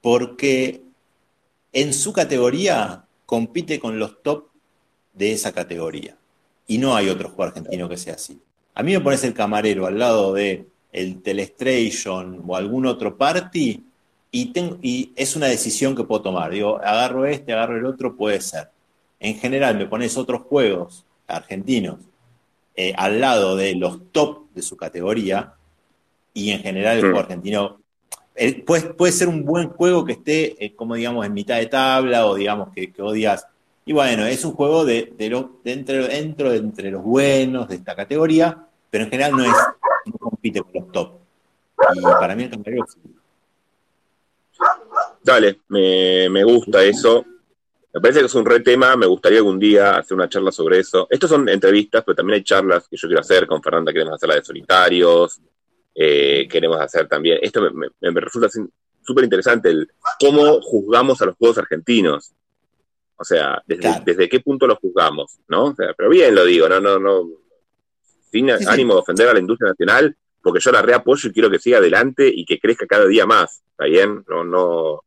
[SPEAKER 2] Porque en su categoría compite con los top de esa categoría. Y no hay otro juego argentino que sea así. A mí me pones el camarero al lado de el Telestration o algún otro party y, tengo, y es una decisión que puedo tomar. Digo, agarro este, agarro el otro, puede ser. En general, me pones otros juegos argentinos eh, al lado de los top de su categoría y en general el juego argentino eh, puede, puede ser un buen juego que esté, eh, como digamos, en mitad de tabla o digamos que, odias. Y bueno, es un juego de, de, lo- de dentro de entre los buenos de esta categoría, pero en general no es compite con los top. Y para mí el camarero es-
[SPEAKER 1] Dale, me, me gusta eso. Me parece que es un re tema, me gustaría algún día hacer una charla sobre eso. Estos son entrevistas, pero también hay charlas que yo quiero hacer. Con Fernanda queremos hacer la de solitarios, eh, queremos hacer también... Esto me, me- me resulta súper interesante, el cómo juzgamos a los juegos argentinos. O sea, desde,
[SPEAKER 2] Claro.
[SPEAKER 1] desde qué punto los juzgamos, ¿no? O sea, pero bien lo digo, no, no, no. Sin
[SPEAKER 2] Sí, sí.
[SPEAKER 1] ánimo de ofender a la industria nacional, porque yo la reapoyo y quiero que siga adelante y que crezca cada día más. ¿Está bien? No, no.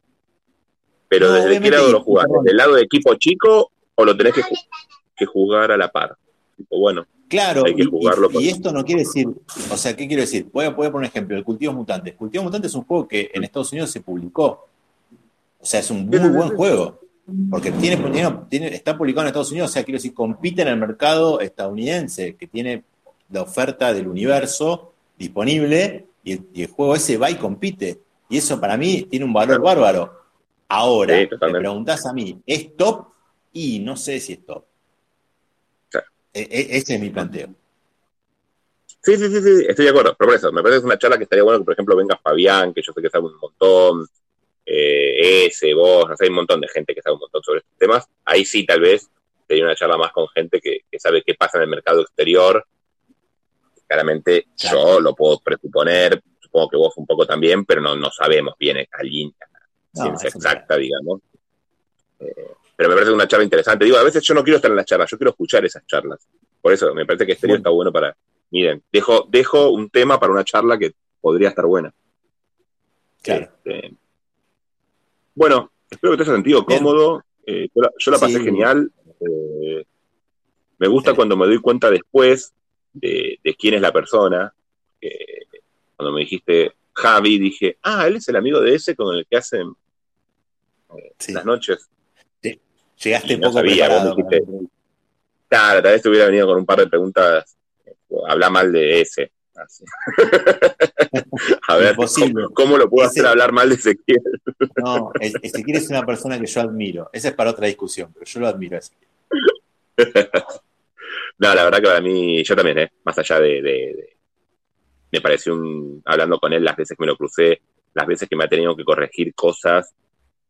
[SPEAKER 1] Pero
[SPEAKER 2] No,
[SPEAKER 1] ¿desde qué lado lo jugás? ¿Desde el lado de equipo chico o lo tenés que jugar a la par? Tipo, bueno,
[SPEAKER 2] Claro,
[SPEAKER 1] Hay que
[SPEAKER 2] y-
[SPEAKER 1] jugarlo
[SPEAKER 2] y,
[SPEAKER 1] con-
[SPEAKER 2] y esto no quiere decir, o sea, ¿qué quiero decir? Voy a, voy a poner un ejemplo, el Cultivos Mutantes. Cultivos Mutantes es un juego que en Estados Unidos se publicó. O sea, es un muy buen juego. Porque tiene, tiene- tiene- está publicado en Estados Unidos, o sea, quiero decir, compite en el mercado estadounidense, que tiene la oferta del universo disponible, y el, y el juego ese va y compite. Y eso para mí tiene un valor bárbaro. Ahora,
[SPEAKER 1] Sí,
[SPEAKER 2] me preguntás a mí, ¿es top? Y no sé si es top. E- e- ese es mi planteo.
[SPEAKER 1] Sí, sí, sí, sí, estoy de acuerdo. Pero por eso, me parece que es una charla que estaría bueno que, por ejemplo, venga Fabián, que yo sé que sabe un montón, eh, ese, vos, no sé, hay un montón de gente que sabe un montón sobre estos temas. Ahí sí, tal vez, sería una charla más con gente que, que sabe qué pasa en el mercado exterior. Claramente
[SPEAKER 2] Claro.
[SPEAKER 1] yo lo puedo presuponer, supongo que vos un poco también, pero no, no sabemos bien a línea,
[SPEAKER 2] No,
[SPEAKER 1] ciencia exacta, digamos. Eh, pero me parece una charla interesante. Digo, a veces yo no quiero estar en las charlas, yo quiero escuchar esas charlas. Por eso me parece que estéreo
[SPEAKER 2] Bueno.
[SPEAKER 1] está bueno para. Miren, dejo, dejo un tema para una charla que podría estar buena.
[SPEAKER 2] Claro.
[SPEAKER 1] Este, bueno, espero que te haya sentido cómodo. Eh, yo, la, yo la pasé
[SPEAKER 2] Sí.
[SPEAKER 1] genial. Eh, me gusta cuando me doy cuenta después de, de quién es la persona. Eh, cuando me dijiste Javi, dije, ah, él es el amigo de ese con el que hacen
[SPEAKER 2] Sí.
[SPEAKER 1] las noches.
[SPEAKER 2] Llegaste
[SPEAKER 1] Y no
[SPEAKER 2] poco
[SPEAKER 1] sabía,
[SPEAKER 2] preparado.
[SPEAKER 1] dijiste, Claro, tal vez te hubiera venido con un par de preguntas. Habla mal de ese. Así. A ver. ¿cómo, cómo lo puedo
[SPEAKER 2] Ese-
[SPEAKER 1] hacer hablar mal de Ezequiel?
[SPEAKER 2] No, Ezequiel es una persona que yo admiro. Esa es para otra discusión, pero yo lo admiro a Ezequiel.
[SPEAKER 1] No, la verdad que para mí, yo también, ¿eh? Más allá de, de- de- Me pareció un. Hablando con él las veces que me lo crucé, las veces que me ha tenido que corregir cosas,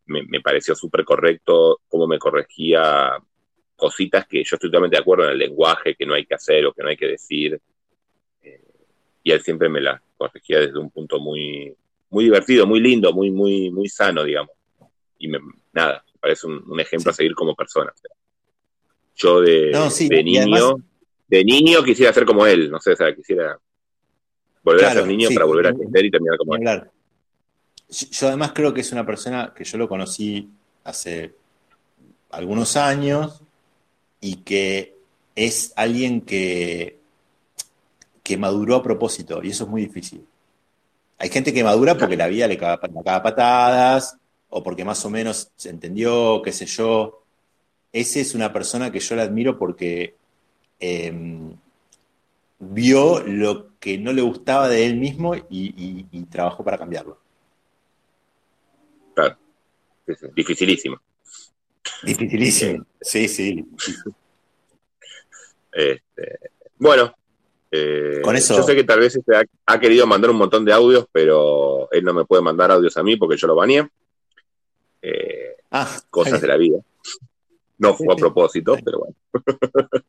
[SPEAKER 1] me, me pareció súper correcto cómo me corregía cositas que yo estoy totalmente de acuerdo en el lenguaje, que no hay que hacer o que no hay que decir. Eh, y él siempre me las corregía desde un punto muy, muy divertido, muy lindo, muy, muy, muy sano, digamos. Y me- nada, me parece un, un ejemplo a seguir como persona. O sea, yo de,
[SPEAKER 2] No, sí,
[SPEAKER 1] de
[SPEAKER 2] y
[SPEAKER 1] niño,
[SPEAKER 2] además-
[SPEAKER 1] de niño quisiera ser como él, no sé, o sea, quisiera volver a ser niño
[SPEAKER 2] sí,
[SPEAKER 1] para volver a crecer y terminar como él.
[SPEAKER 2] Yo, además creo que es una persona que yo lo conocí hace algunos años y que es alguien que, que maduró a propósito y eso es muy difícil. Hay gente que madura porque la vida le caga, le caga patadas o porque más o menos se entendió, qué sé yo. Ese es una persona que yo la admiro porque em, vio lo que no le gustaba de él mismo y, y- y trabajó para cambiarlo.
[SPEAKER 1] Sí, sí, Dificilísimo.
[SPEAKER 2] Dificilísimo. Sí, sí.
[SPEAKER 1] Este, bueno, eh,
[SPEAKER 2] Con eso-
[SPEAKER 1] yo sé que tal vez este ha, ha querido mandar un montón de audios, pero él no me puede mandar audios a mí porque yo lo baneé. Eh,
[SPEAKER 2] Ah,
[SPEAKER 1] cosas de la vida. No fue a propósito, pero bueno.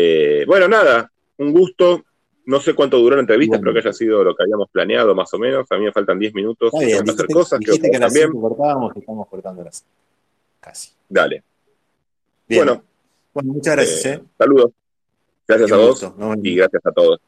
[SPEAKER 1] Eh, bueno, nada, un gusto. No sé cuánto duró la entrevista,
[SPEAKER 2] Bueno.
[SPEAKER 1] espero que haya sido lo que habíamos planeado más o menos. A mí me faltan 10 minutos, tengo que hacer
[SPEAKER 2] dijiste,
[SPEAKER 1] cosas,
[SPEAKER 2] dijiste
[SPEAKER 1] que
[SPEAKER 2] que
[SPEAKER 1] también.
[SPEAKER 2] 5 cortábamos, que estamos cortando las casi.
[SPEAKER 1] Dale.
[SPEAKER 2] Bien.
[SPEAKER 1] Bueno,
[SPEAKER 2] Bueno, muchas gracias,
[SPEAKER 1] eh,
[SPEAKER 2] ¿eh?
[SPEAKER 1] saludos. Gracias a vos
[SPEAKER 2] gusto.
[SPEAKER 1] Y gracias a todos.